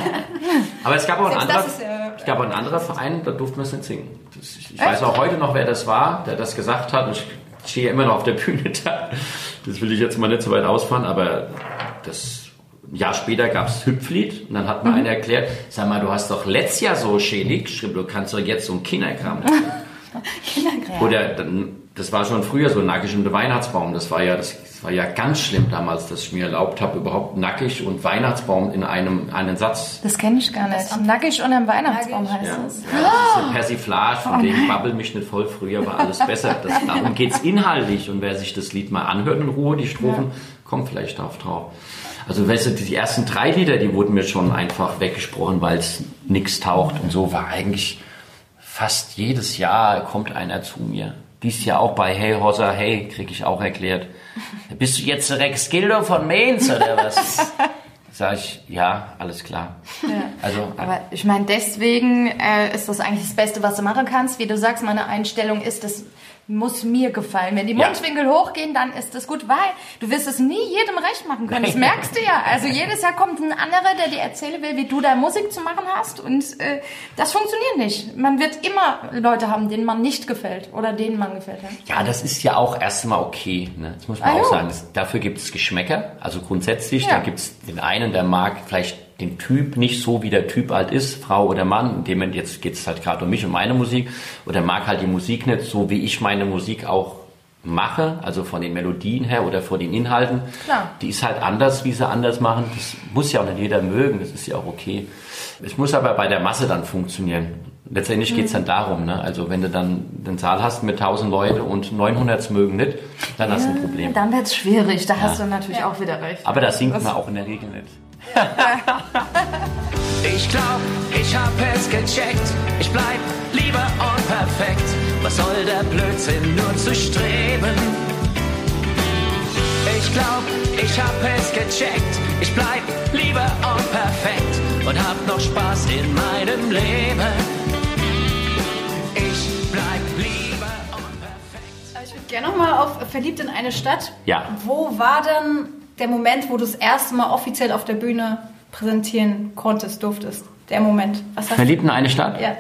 Aber es gab auch einen anderen, ja- es gab einen anderen Verein, da durften wir es nicht singen. Das, ich ich weiß auch heute noch, wer das war, der das gesagt hat. Und ich stehe immer noch auf der Bühne da. Das will ich jetzt mal nicht so weit ausfahren, aber das ein Jahr später gab es Hüpflied und dann hat Mhm. mir einer erklärt, sag mal, du hast doch letztes Jahr so schön Lied geschrieben, du kannst doch jetzt so ein Kinderkram singen. Oder dann, das war schon früher so nackig und der Weihnachtsbaum. Das war ja, das, das war ja ganz schlimm damals, dass ich mir erlaubt habe, überhaupt nackig und Weihnachtsbaum in einem einen Satz. Das kenne ich gar nicht. Nackig unterm Weihnachtsbaum Nackig. heißt Ja, es. ja, das ist eine Persiflage von dem Babbel mich nicht voll. Früher war alles besser. Das, darum geht's inhaltlich. Und wer sich das Lied mal anhört in Ruhe, die Strophen, kommt vielleicht darauf drauf. Also weißt du, die ersten drei Lieder, die wurden mir schon einfach weggesprochen, weil es nichts taucht. Und so war eigentlich fast jedes Jahr kommt einer zu mir. Dies Jahr auch bei Hey Hossa Hey, krieg ich auch erklärt. Bist du jetzt Rex Gildo von Mainz oder was? Sag ich, ja, alles klar. Also, Aber ich meine, deswegen äh, ist das eigentlich das Beste, was du machen kannst. Wie du sagst, meine Einstellung ist, das muss mir gefallen. Wenn die Ja. Mundwinkel hochgehen, dann ist das gut, weil du wirst es nie jedem recht machen können. Das merkst du ja. Also jedes Jahr kommt ein anderer, der dir erzählen will, wie du da Musik zu machen hast. Und äh, das funktioniert nicht. Man wird immer Leute haben, denen man nicht gefällt oder denen man gefällt. Ja? Ja, das ist ja auch erstmal okay. Ne? Das muss man Ah, auch jo. sagen. Das, dafür gibt es Geschmäcker. Also grundsätzlich, Ja. da gibt es den einen, der mag vielleicht den Typ nicht so, wie der Typ halt ist, Frau oder Mann. In dem Moment jetzt geht es halt gerade um mich und meine Musik. Oder mag halt die Musik nicht so, wie ich meine Musik auch mache, also von den Melodien her oder von den Inhalten. Klar. Die ist halt anders, wie sie anders machen. Das muss ja auch nicht jeder mögen, das ist ja auch okay. Es muss aber bei der Masse dann funktionieren. Letztendlich geht's dann darum, ne? also wenn du dann den Saal hast mit 1000 Leute und 900 mögen nicht, dann hast du ein Problem. Dann wird's schwierig. Da hast du natürlich auch wieder recht. Aber da singt man auch in der Regel nicht. Ich glaub, ich hab es gecheckt. Ich bleib lieber unperfekt. Was soll der Blödsinn nur zu streben? Ich glaub, ich hab es gecheckt. Ich bleib lieber unperfekt und hab noch Spaß in meinem Leben. Gerne nochmal auf Verliebt in eine Stadt. Ja. Wo war denn der Moment, wo du das erste Mal offiziell auf der Bühne präsentieren konntest, durftest? Der Moment. Was hast Verliebt in eine Stadt? Ja.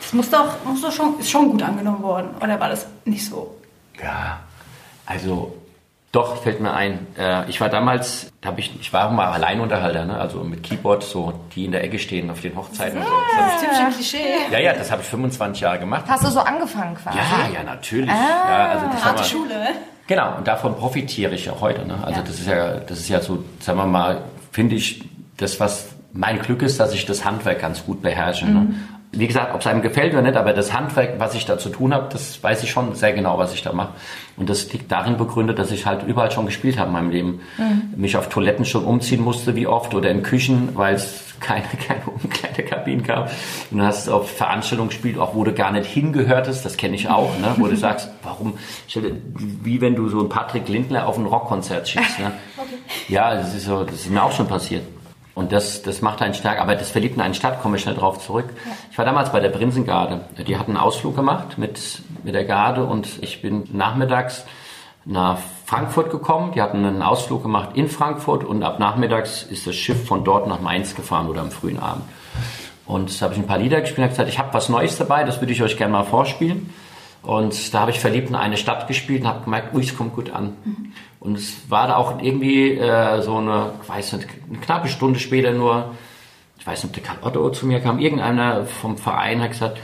Das muss doch, muss doch schon, ist schon gut angenommen worden. Oder war das nicht so? Ja, also doch, fällt mir ein. Äh, ich war damals, hab ich, ich war mal Alleinunterhalter, ne? also mit Keyboard, so die in der Ecke stehen auf den Hochzeiten und so. Das hab Typische Klischee. ja, ja, das habe ich 25 Jahre gemacht. Hast du so angefangen quasi? Ja, ja, natürlich. ja, also das Harte Schule, ne? Genau, und davon profitiere ich auch heute. Ne? Also Ja. das ist ja, das ist ja so, sagen wir mal, finde ich, das, was mein Glück ist, dass ich das Handwerk ganz gut beherrsche. Ne? Wie gesagt, ob es einem gefällt oder nicht, aber das Handwerk, was ich da zu tun habe, das weiß ich schon sehr genau, was ich da mache. Und das liegt darin begründet, dass ich halt überall schon gespielt habe in meinem Leben. Mich auf Toiletten schon umziehen musste, wie oft, oder in Küchen, weil es keine, keine Umkleidekabinen gab. Und du hast auf Veranstaltungen gespielt, auch wo du gar nicht hingehörtest, das kenne ich auch, ne? wo du sagst, warum, wie wenn du so einen Patrick Lindner auf ein Rockkonzert schickst. Ne? Ja, das ist so, das ist mir auch schon passiert. Und das, das macht einen stark. Aber das Verliebten in eine Stadt, komme ich schnell drauf zurück. Ich war damals bei der Prinzengarde. Die hatten einen Ausflug gemacht mit, mit der Garde und ich bin nachmittags nach Frankfurt gekommen. Die hatten einen Ausflug gemacht in Frankfurt und ab nachmittags ist das Schiff von dort nach Mainz gefahren oder am frühen Abend. Und da habe ich ein paar Lieder gespielt und gesagt, ich habe was Neues dabei, das würde ich euch gerne mal vorspielen. Und da habe ich verliebt in eine Stadt gespielt und habe gemerkt, ui, es kommt gut an. Und es war da auch irgendwie äh, so eine, ich weiß nicht, eine knappe Stunde später nur, ich weiß nicht, ob der Karl Otto zu mir kam, irgendeiner vom Verein hat gesagt,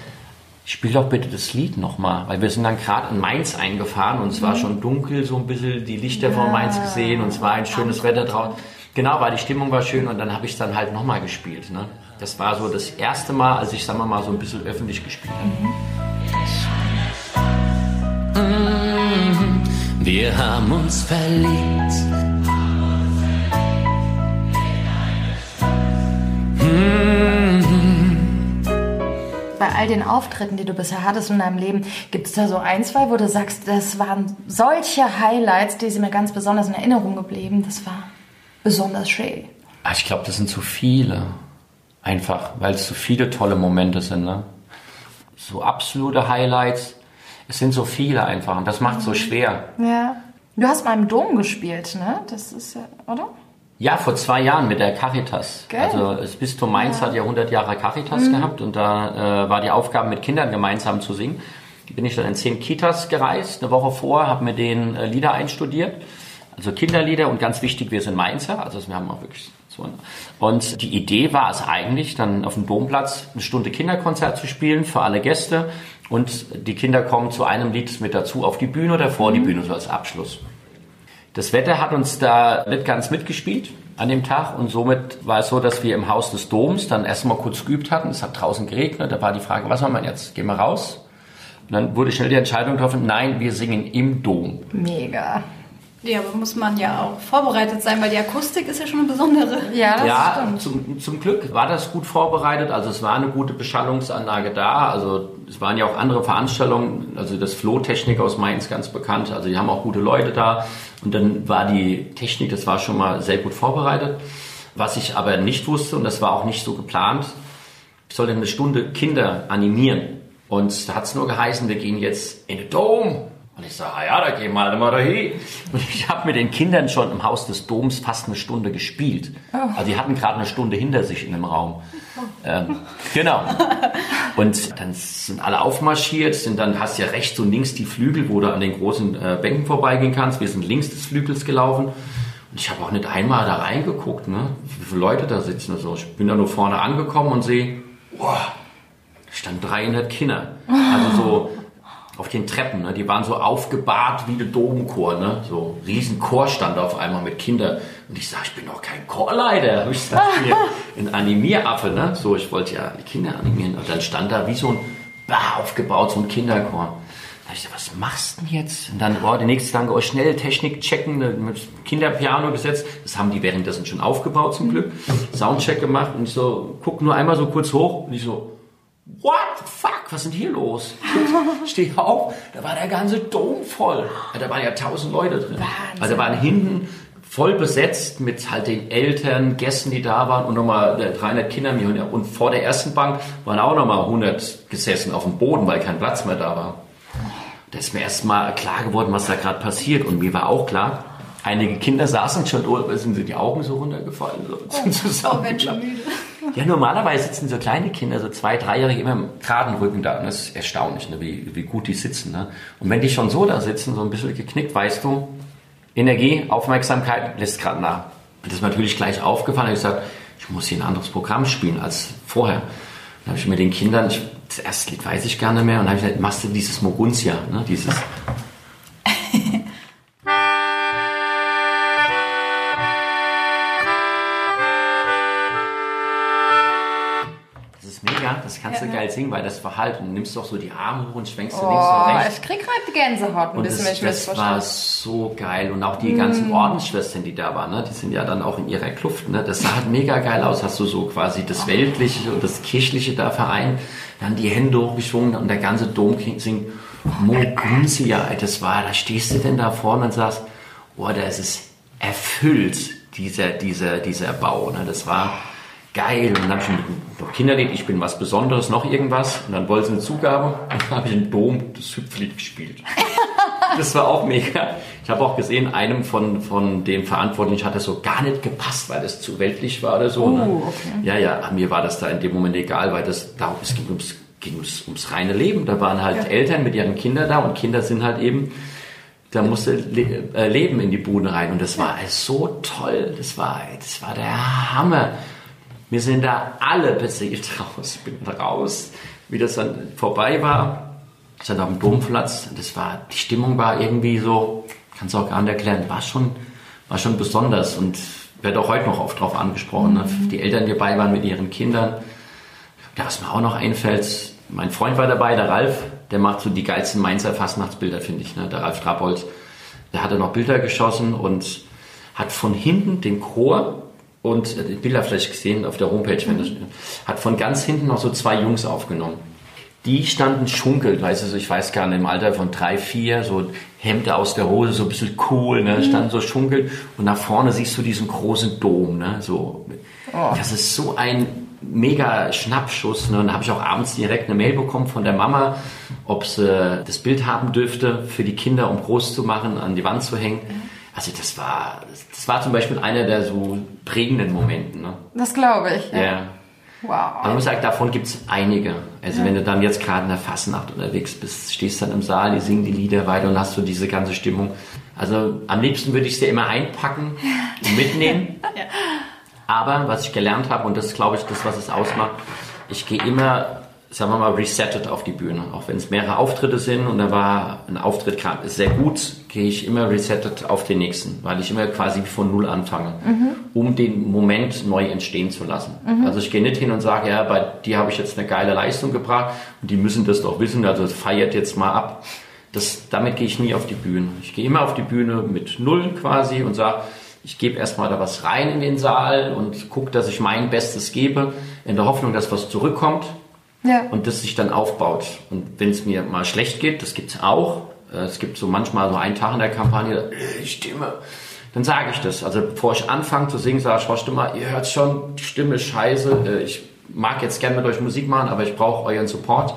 spiel doch bitte das Lied nochmal, weil wir sind dann gerade in Mainz eingefahren und es war schon dunkel, so ein bisschen die Lichter von Mainz gesehen und es war ein schönes Wetter draußen. Genau, weil die Stimmung war schön und dann habe ich es dann halt nochmal gespielt. Ne? Das war so das erste Mal, als ich, sagen wir mal, so ein bisschen öffentlich gespielt habe. Wir haben uns verliebt. Bei all den Auftritten, die du bisher hattest in deinem Leben, gibt es da so ein, zwei, wo du sagst, das waren solche Highlights, die sind mir ganz besonders in Erinnerung geblieben. Das war besonders schön. Ah, Ich glaube, das sind zu viele. Einfach, weil es so viele tolle Momente sind. Ne? So absolute Highlights. Es sind so viele einfach und das macht so schwer. Ja. Du hast mal im Dom gespielt, ne? Das ist ja, oder? Ja, vor zwei Jahren mit der Caritas. Geil. Also das Bistum Mainz hat ja 100 Jahre Caritas gehabt und da äh, war die Aufgabe, mit Kindern gemeinsam zu singen. Bin ich dann in zehn Kitas gereist, eine Woche vor, habe mir den äh, Lieder einstudiert. Also Kinderlieder und ganz wichtig, wir sind Mainzer, also wir haben auch wirklich so. Und die Idee war es eigentlich, dann auf dem Domplatz eine Stunde Kinderkonzert zu spielen für alle Gäste und die Kinder kommen zu einem Lied mit dazu auf die Bühne oder vor die Bühne, so als Abschluss. Das Wetter hat uns da nicht ganz mitgespielt an dem Tag und somit war es so, dass wir im Haus des Doms dann erstmal kurz geübt hatten. Es hat draußen geregnet, da war die Frage, was machen wir jetzt? Gehen wir raus? Und dann wurde schnell die Entscheidung getroffen, nein, wir singen im Dom. Mega. Ja, aber muss man ja auch vorbereitet sein, weil die Akustik ist ja schon eine besondere. Ja, das ja, stimmt. zum, zum Glück war das gut vorbereitet. Also es war eine gute Beschallungsanlage da. Also es waren ja auch andere Veranstaltungen. Also das Flohtechnik aus Mainz ganz bekannt. Also die haben auch gute Leute da. Und dann war die Technik, das war schon mal sehr gut vorbereitet. Was ich aber nicht wusste, und das war auch nicht so geplant, ich sollte eine Stunde Kinder animieren. Und da hat es nur geheißen, wir gehen jetzt in den Dom. Und ich sage, ah ja, da gehen wir halt mal dahin. Und ich habe mit den Kindern schon im Haus des Doms fast eine Stunde gespielt. Also die hatten gerade eine Stunde hinter sich in dem Raum. Ähm, genau. Und dann sind alle aufmarschiert, sind dann hast ja rechts und links die Flügel, wo du an den großen äh, Bänken vorbeigehen kannst. Wir sind links des Flügels gelaufen. Und ich habe auch nicht einmal da reingeguckt, ne? wie viele Leute da sitzen. Also ich bin da nur vorne angekommen und sehe, wow, da standen 300 Kinder. Also so auf den Treppen, ne? die waren so aufgebahrt wie der Domchor, ne? so riesen Chor stand auf einmal mit Kindern. Und ich sage, ich bin doch kein Chorleiter. Ich sag mir, ein Animieraffe, ne? so ich wollte ja die Kinder animieren. Und dann stand da wie so ein bah, aufgebaut, so ein Kinderchor. Da hab ich gesagt, was machst du denn jetzt? Und dann, boah, die nächste Tage, oh, schnell Technik checken, ne, mit Kinderpiano gesetzt. Das haben die währenddessen schon aufgebaut zum Glück. Soundcheck gemacht und ich so, guck nur einmal so kurz hoch und ich so, What the fuck? Was ist denn hier los? Ich Steh auf, da war der ganze Dom voll. Da waren ja tausend Leute drin. Also da waren hinten voll besetzt mit halt den Eltern, Gästen, die da waren und nochmal äh, 300 Kinder. Und vor der ersten Bank waren auch nochmal 100 gesessen auf dem Boden, weil kein Platz mehr da war. Da ist mir erst mal klar geworden, was da gerade passiert. Und mir war auch klar, einige Kinder saßen schon, oh, sind die Augen so runtergefallen. So, sind Oh, zusammengeklappt. Ja, normalerweise sitzen so kleine Kinder, so zwei, dreijährige, immer im geraden Rücken da. Und das ist erstaunlich, ne, wie, wie gut die sitzen. Ne? Und wenn die schon so da sitzen, so ein bisschen geknickt, weißt du, Energie, Aufmerksamkeit lässt gerade nach. Das ist mir natürlich gleich aufgefallen. Ich gesagt, ich muss hier ein anderes Programm spielen als vorher. Dann habe ich mit den Kindern, ich, das erste Lied weiß ich gar nicht mehr, und dann habe ich gesagt, machst du dieses Moguntia, ne, dieses. kannst du geil singen, weil das Verhalt, und du nimmst doch so die Arme hoch und schwenkst du links und Oh, rechts. ich krieg gerade Gänsehaut ein Und bisschen, das, wenn ich mir das das war so geil. Und auch die ganzen Ordensschwestern, die da waren, ne? die sind ja dann auch in ihrer Kluft. Ne? Das sah halt mega geil aus. Hast du so quasi das Weltliche und das Kirchliche da vereint. Dann die Hände hochgeschwungen und der ganze Dom singt Moguntia. Das war, da stehst du denn da vorne und sagst, oh, das ist erfüllt, dieser, dieser, dieser Bau. Ne? Das war geil. Und dann habe ich noch Kinderlied, ich bin was Besonderes, noch irgendwas. Und dann wollten sie eine Zugabe und dann habe ich im Dom das Hüpflied gespielt. Das war auch mega. Ich habe auch gesehen, einem von, von dem Verantwortlichen hat das so gar nicht gepasst, weil das zu weltlich war oder so. ne? Ja, ja, aber mir war das da in dem Moment egal, weil das darum, es ging ums, ging ums, ums reine Leben. Da waren halt Eltern mit ihren Kindern da und Kinder sind halt eben, da musste äh, Leben in die Bude rein. Und das war so toll. Das war, das war der Hammer. Wir sind da alle beseelt raus. Ich bin raus, wie das dann vorbei war. Ich stand auf dem Domplatz. Das war, die Stimmung war irgendwie so, kannst du auch gar nicht erklären, war schon, war schon besonders und werde auch heute noch oft drauf angesprochen. Ne? Die Eltern, die dabei waren mit ihren Kindern. Ja, was mir auch noch einfällt, mein Freund war dabei, der Ralf, der macht so die geilsten Mainzer Fastnachtsbilder, finde ich. Ne? Der Ralf Trappold, Da hat er noch Bilder geschossen und hat von hinten den Chor und die Bilder vielleicht gesehen auf der Homepage, das, hat von ganz hinten noch so zwei Jungs aufgenommen. Die standen schunkelt, weißt du, ich weiß gar nicht, im Alter von drei, vier, so Hemd aus der Hose, so ein bisschen cool, ne, standen so schunkelt und nach vorne siehst du diesen großen Dom, ne, so. Das ist so ein mega Schnappschuss, ne, und habe ich auch abends direkt eine Mail bekommen von der Mama, ob sie das Bild haben dürfte für die Kinder, um groß zu machen, an die Wand zu hängen. Also das war, das war zum Beispiel einer der so prägenden Momenten, ne. Das glaube ich. Ja. Ja. Wow. Ich muss sagen, davon gibt es einige. Also wenn du dann jetzt gerade in der Fasnacht unterwegs bist, stehst dann im Saal, die singen die Lieder weiter und hast so diese ganze Stimmung. Also am liebsten würde ich sie immer einpacken und mitnehmen. Aber was ich gelernt habe, und das ist glaube ich das, was es ausmacht, ich gehe immer, sagen wir mal, resettet auf die Bühne. Auch wenn es mehrere Auftritte sind und da war ein Auftritt gerade sehr gut, gehe ich immer resettet auf den nächsten, weil ich immer quasi von Null anfange, um den Moment neu entstehen zu lassen. Also ich gehe nicht hin und sage, ja, bei dir habe ich jetzt eine geile Leistung gebracht und die müssen das doch wissen, also feiert jetzt mal ab. Das, damit gehe ich nie auf die Bühne. Ich gehe immer auf die Bühne mit Null quasi und sage, ich gebe erstmal da was rein in den Saal und gucke, dass ich mein Bestes gebe, in der Hoffnung, dass was zurückkommt Ja. und das sich dann aufbaut. Und wenn es mir mal schlecht geht, das gibt's auch. Äh, Es gibt so manchmal so einen Tag in der Kampagne, äh, die Stimme. Dann sage ich das. Also bevor ich anfange zu singen, sage ich, Frau Stimme, ihr hört schon, die Stimme ist scheiße. Äh, Ich mag jetzt gerne mit euch Musik machen, aber ich brauche euren Support.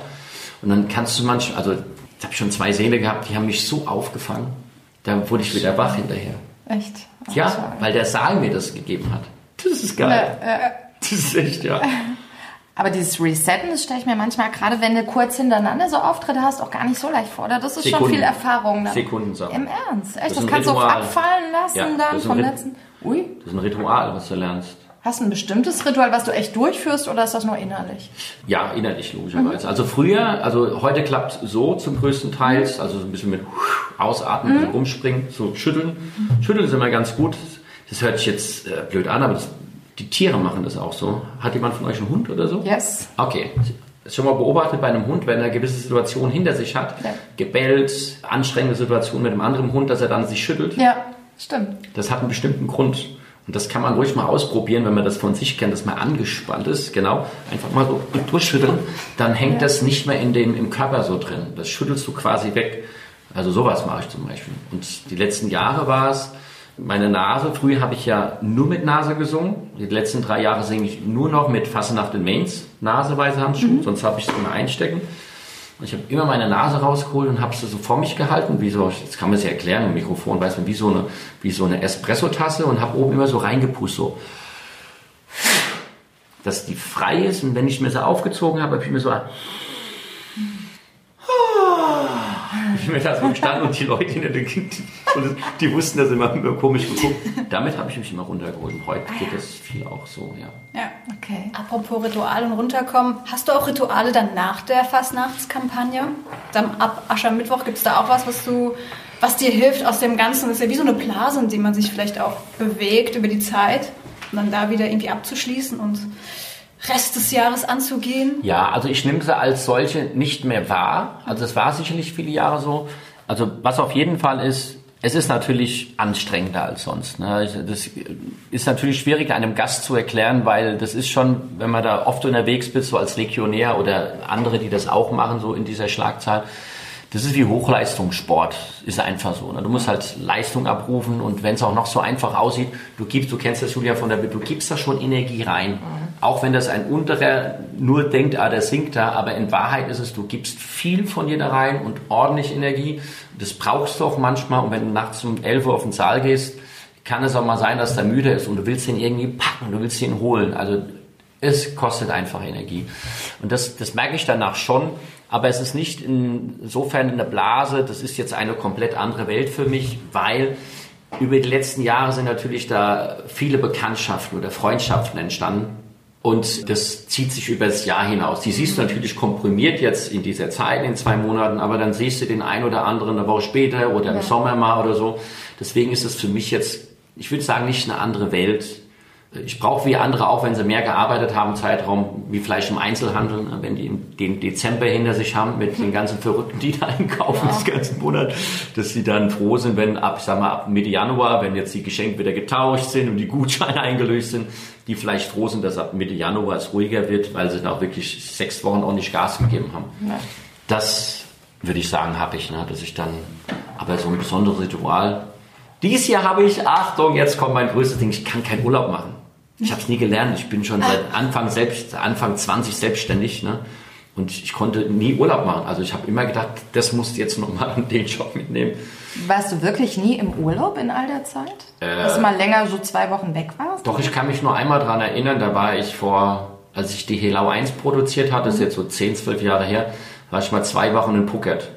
Und dann kannst du manchmal, also ich habe schon zwei Seele gehabt, die haben mich so aufgefangen. Da wurde ich wieder wach hinterher. Echt. Ach, Ja, war- weil der Saal mir das gegeben hat. Das ist geil. Ja, ja. Das ist echt, ja. Aber dieses Resetten, das stelle ich mir manchmal, gerade wenn du kurz hintereinander so Auftritte hast, auch gar nicht so leicht vor. Oder? Das ist schon Sekunden. viel Erfahrung. Dann. Sekundensache. Im Ernst? Echt? Das, ein kannst du auch abfallen lassen Ja, das dann vom letzten. Ui. Das ist ein Ritual, was du lernst. Hast du ein bestimmtes Ritual, was du echt durchführst oder ist das nur innerlich? Ja, innerlich logischerweise. Also früher, also heute klappt so zum größten Teils, also so ein bisschen mit ausatmen, bisschen rumspringen, so schütteln. Schütteln ist immer ganz gut. Das hört sich jetzt äh, blöd an, aber das, die Tiere machen das auch so. Hat jemand von euch einen Hund oder so? Yes. Okay. Schon mal beobachtet bei einem Hund, wenn er eine gewisse Situation hinter sich hat, Ja. gebellt, anstrengende Situation mit einem anderen Hund, dass er dann sich schüttelt. Ja, stimmt. Das hat einen bestimmten Grund. Und das kann man ruhig mal ausprobieren, wenn man das von sich kennt, dass man angespannt ist. Genau. Einfach mal so durchschütteln. Dann hängt das nicht mehr in dem, im Körper so drin. Das schüttelst du quasi weg. Also sowas mache ich zum Beispiel. Und die letzten Jahre war es, meine Nase, früher habe ich ja nur mit Nase gesungen. Die letzten drei Jahre singe ich nur noch mit Fassenacht in Mainz, naseweise Handschuh, sonst habe ich es immer einstecken. Und ich habe immer meine Nase rausgeholt und habe sie so vor mich gehalten, wie so, jetzt kann man es ja erklären im Mikrofon, weiß man, wie so eine, wie so eine Espresso-Tasse und habe oben immer so reingepust, so. Dass die frei ist und wenn ich mir sie aufgezogen habe, habe ich mir so, ich mir da so gestanden und die Leute hinter den die, die wussten das immer, immer komisch geguckt. Damit habe ich mich immer runtergeholt. Heute geht das viel auch so, ja. Ja. Okay. Apropos Ritual und runterkommen, hast du auch Rituale dann nach der Fastnachtskampagne? Dann ab Aschermittwoch gibt es da auch was, was du, was dir hilft aus dem Ganzen? Das ist ja wie so eine Blase, in die man sich vielleicht auch bewegt über die Zeit und dann da wieder irgendwie abzuschließen und Rest des Jahres anzugehen. Ja, also ich nehme sie als solche nicht mehr wahr. Also es war sicherlich viele Jahre so. Also was auf jeden Fall ist, es ist natürlich anstrengender als sonst. Ne? Das ist natürlich schwierig einem Gast zu erklären, weil das ist schon, wenn man da oft unterwegs bist, so als Legionär oder andere, die das auch machen, so in dieser Schlagzahl, das ist wie Hochleistungssport, ist einfach so. Ne? Du musst halt Leistung abrufen und wenn es auch noch so einfach aussieht, du gibst, du kennst das Julia von der, du gibst da schon Energie rein. Auch wenn das ein unterer nur denkt, ah, der singt da, aber in Wahrheit ist es, du gibst viel von dir da rein und ordentlich Energie. Das brauchst du auch manchmal und wenn du nachts um 11 Uhr auf den Saal gehst, kann es auch mal sein, dass der müde ist und du willst ihn irgendwie packen, du willst ihn holen. Also es kostet einfach Energie. Und das, das merke ich danach schon. Aber es ist nicht insofern in der Blase, das ist jetzt eine komplett andere Welt für mich, weil über die letzten Jahre sind natürlich da viele Bekanntschaften oder Freundschaften entstanden. Und das zieht sich über das Jahr hinaus. Die siehst du natürlich komprimiert jetzt in dieser Zeit, in zwei Monaten, aber dann siehst du den ein oder anderen eine Woche später oder im Sommer mal oder so. Deswegen ist es für mich jetzt, ich würde sagen, nicht eine andere Welt, Ich brauche wie andere auch, wenn sie mehr gearbeitet haben, Zeitraum, wie vielleicht im Einzelhandel, ne, wenn die den Dezember hinter sich haben mit den ganzen Verrückten, die da einkaufen, das ganzen Monat, dass sie dann froh sind, wenn ab, ich sag mal, ab Mitte Januar, wenn jetzt die Geschenke wieder getauscht sind und die Gutscheine eingelöst sind, die vielleicht froh sind, dass ab Mitte Januar es ruhiger wird, weil sie dann auch wirklich sechs Wochen ordentlich Gas gegeben haben. Das würde ich sagen, habe ich, ne, dass ich dann, aber so ein besonderes Ritual. Dies Jahr habe ich, Achtung, jetzt kommt mein größtes Ding, ich kann keinen Urlaub machen. Ich habe es nie gelernt. Ich bin schon seit Anfang selbst, Anfang 20 selbstständig, ne? Und ich konnte nie Urlaub machen. Also ich habe immer gedacht, das musst du jetzt nochmal an den Job mitnehmen. Warst du wirklich nie im Urlaub in all der Zeit? Dass du mal länger so zwei Wochen weg warst? Doch, ich kann mich nur einmal dran erinnern, da war ich vor, als ich die Helau 1 produziert hatte, das ist jetzt so 10, 12 Jahre her, war ich mal zwei Wochen in Phuket.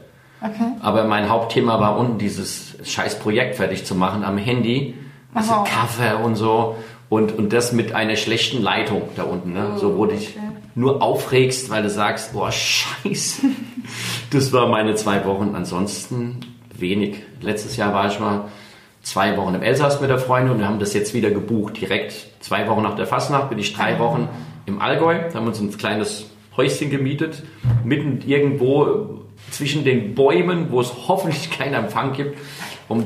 Okay. Aber mein Hauptthema war unten dieses scheiß Projekt fertig zu machen am Handy. Also Aha. Kaffee und so. Und, und das mit einer schlechten Leitung da unten, ne? so wo du dich nur aufregst, weil du sagst, boah, scheiße. Das war meine zwei Wochen. Ansonsten wenig. Letztes Jahr war ich mal zwei Wochen im Elsass mit der Freundin und wir haben das jetzt wieder gebucht. Direkt zwei Wochen nach der Fastnacht bin ich drei Wochen im Allgäu. Da haben wir uns ein kleines Häuschen gemietet, mitten irgendwo zwischen den Bäumen, wo es hoffentlich keinen Empfang gibt, um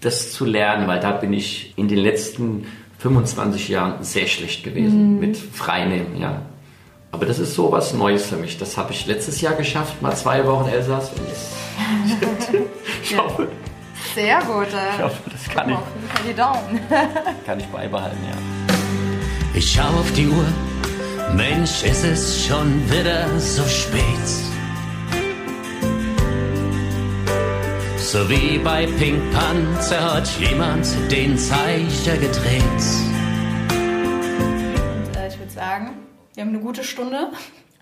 das zu lernen, weil da bin ich in den letzten 25 Jahren sehr schlecht gewesen mit Freinehmen, ja. Aber das ist so was Neues für mich. Das habe ich letztes Jahr geschafft, mal zwei Wochen Elsass. Ich, hoffe, Sehr gut. ich hoffe, das kann ich, Die Daumen. kann ich beibehalten, ja. Ich schau auf die Uhr, Mensch, ist es schon wieder so spät. So wie bei Pink Panther hat jemand den Zeicher gedreht. Und, äh, ich würde sagen, wir haben eine gute Stunde.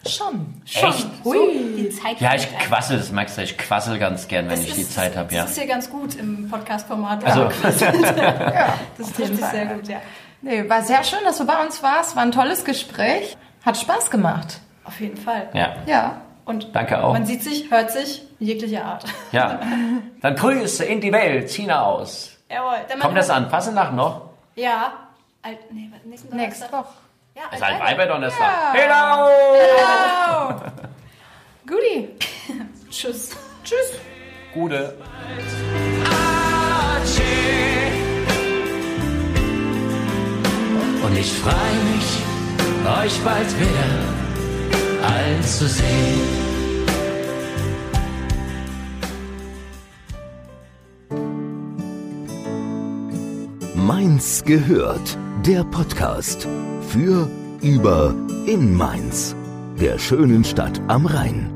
Schon. Echt? So, die Zeit Ja, ich quassel, das merkst du, ich quassel ganz gern, wenn Das ich die ist- Zeit habe, ja. Das ist hier ganz gut im Podcast-Format. Also, Das trifft sich sehr gut, ja. Nee, war sehr schön, dass du bei uns warst. War ein tolles Gespräch. Hat Spaß gemacht. Auf jeden Fall. ja. Ja. Und Danke auch. man sieht sich, hört sich, jegliche Art. Ja. Dann Grüße in die Welt, China aus. Jawohl. Dann Kommt das an? Fassenacht noch? Ja. Alt, nee, nächsten Nächste Donnerstag? Woche. Ja, Das ist Alt- halt Weiberdonnerstag. Ja. Hello! Guti. Tschüss. Tschüss. Gute. Und ich freue mich, euch bald wieder all zu sehen. Mainz gehört. Der Podcast. Für, über, in Mainz. Der schönen Stadt am Rhein.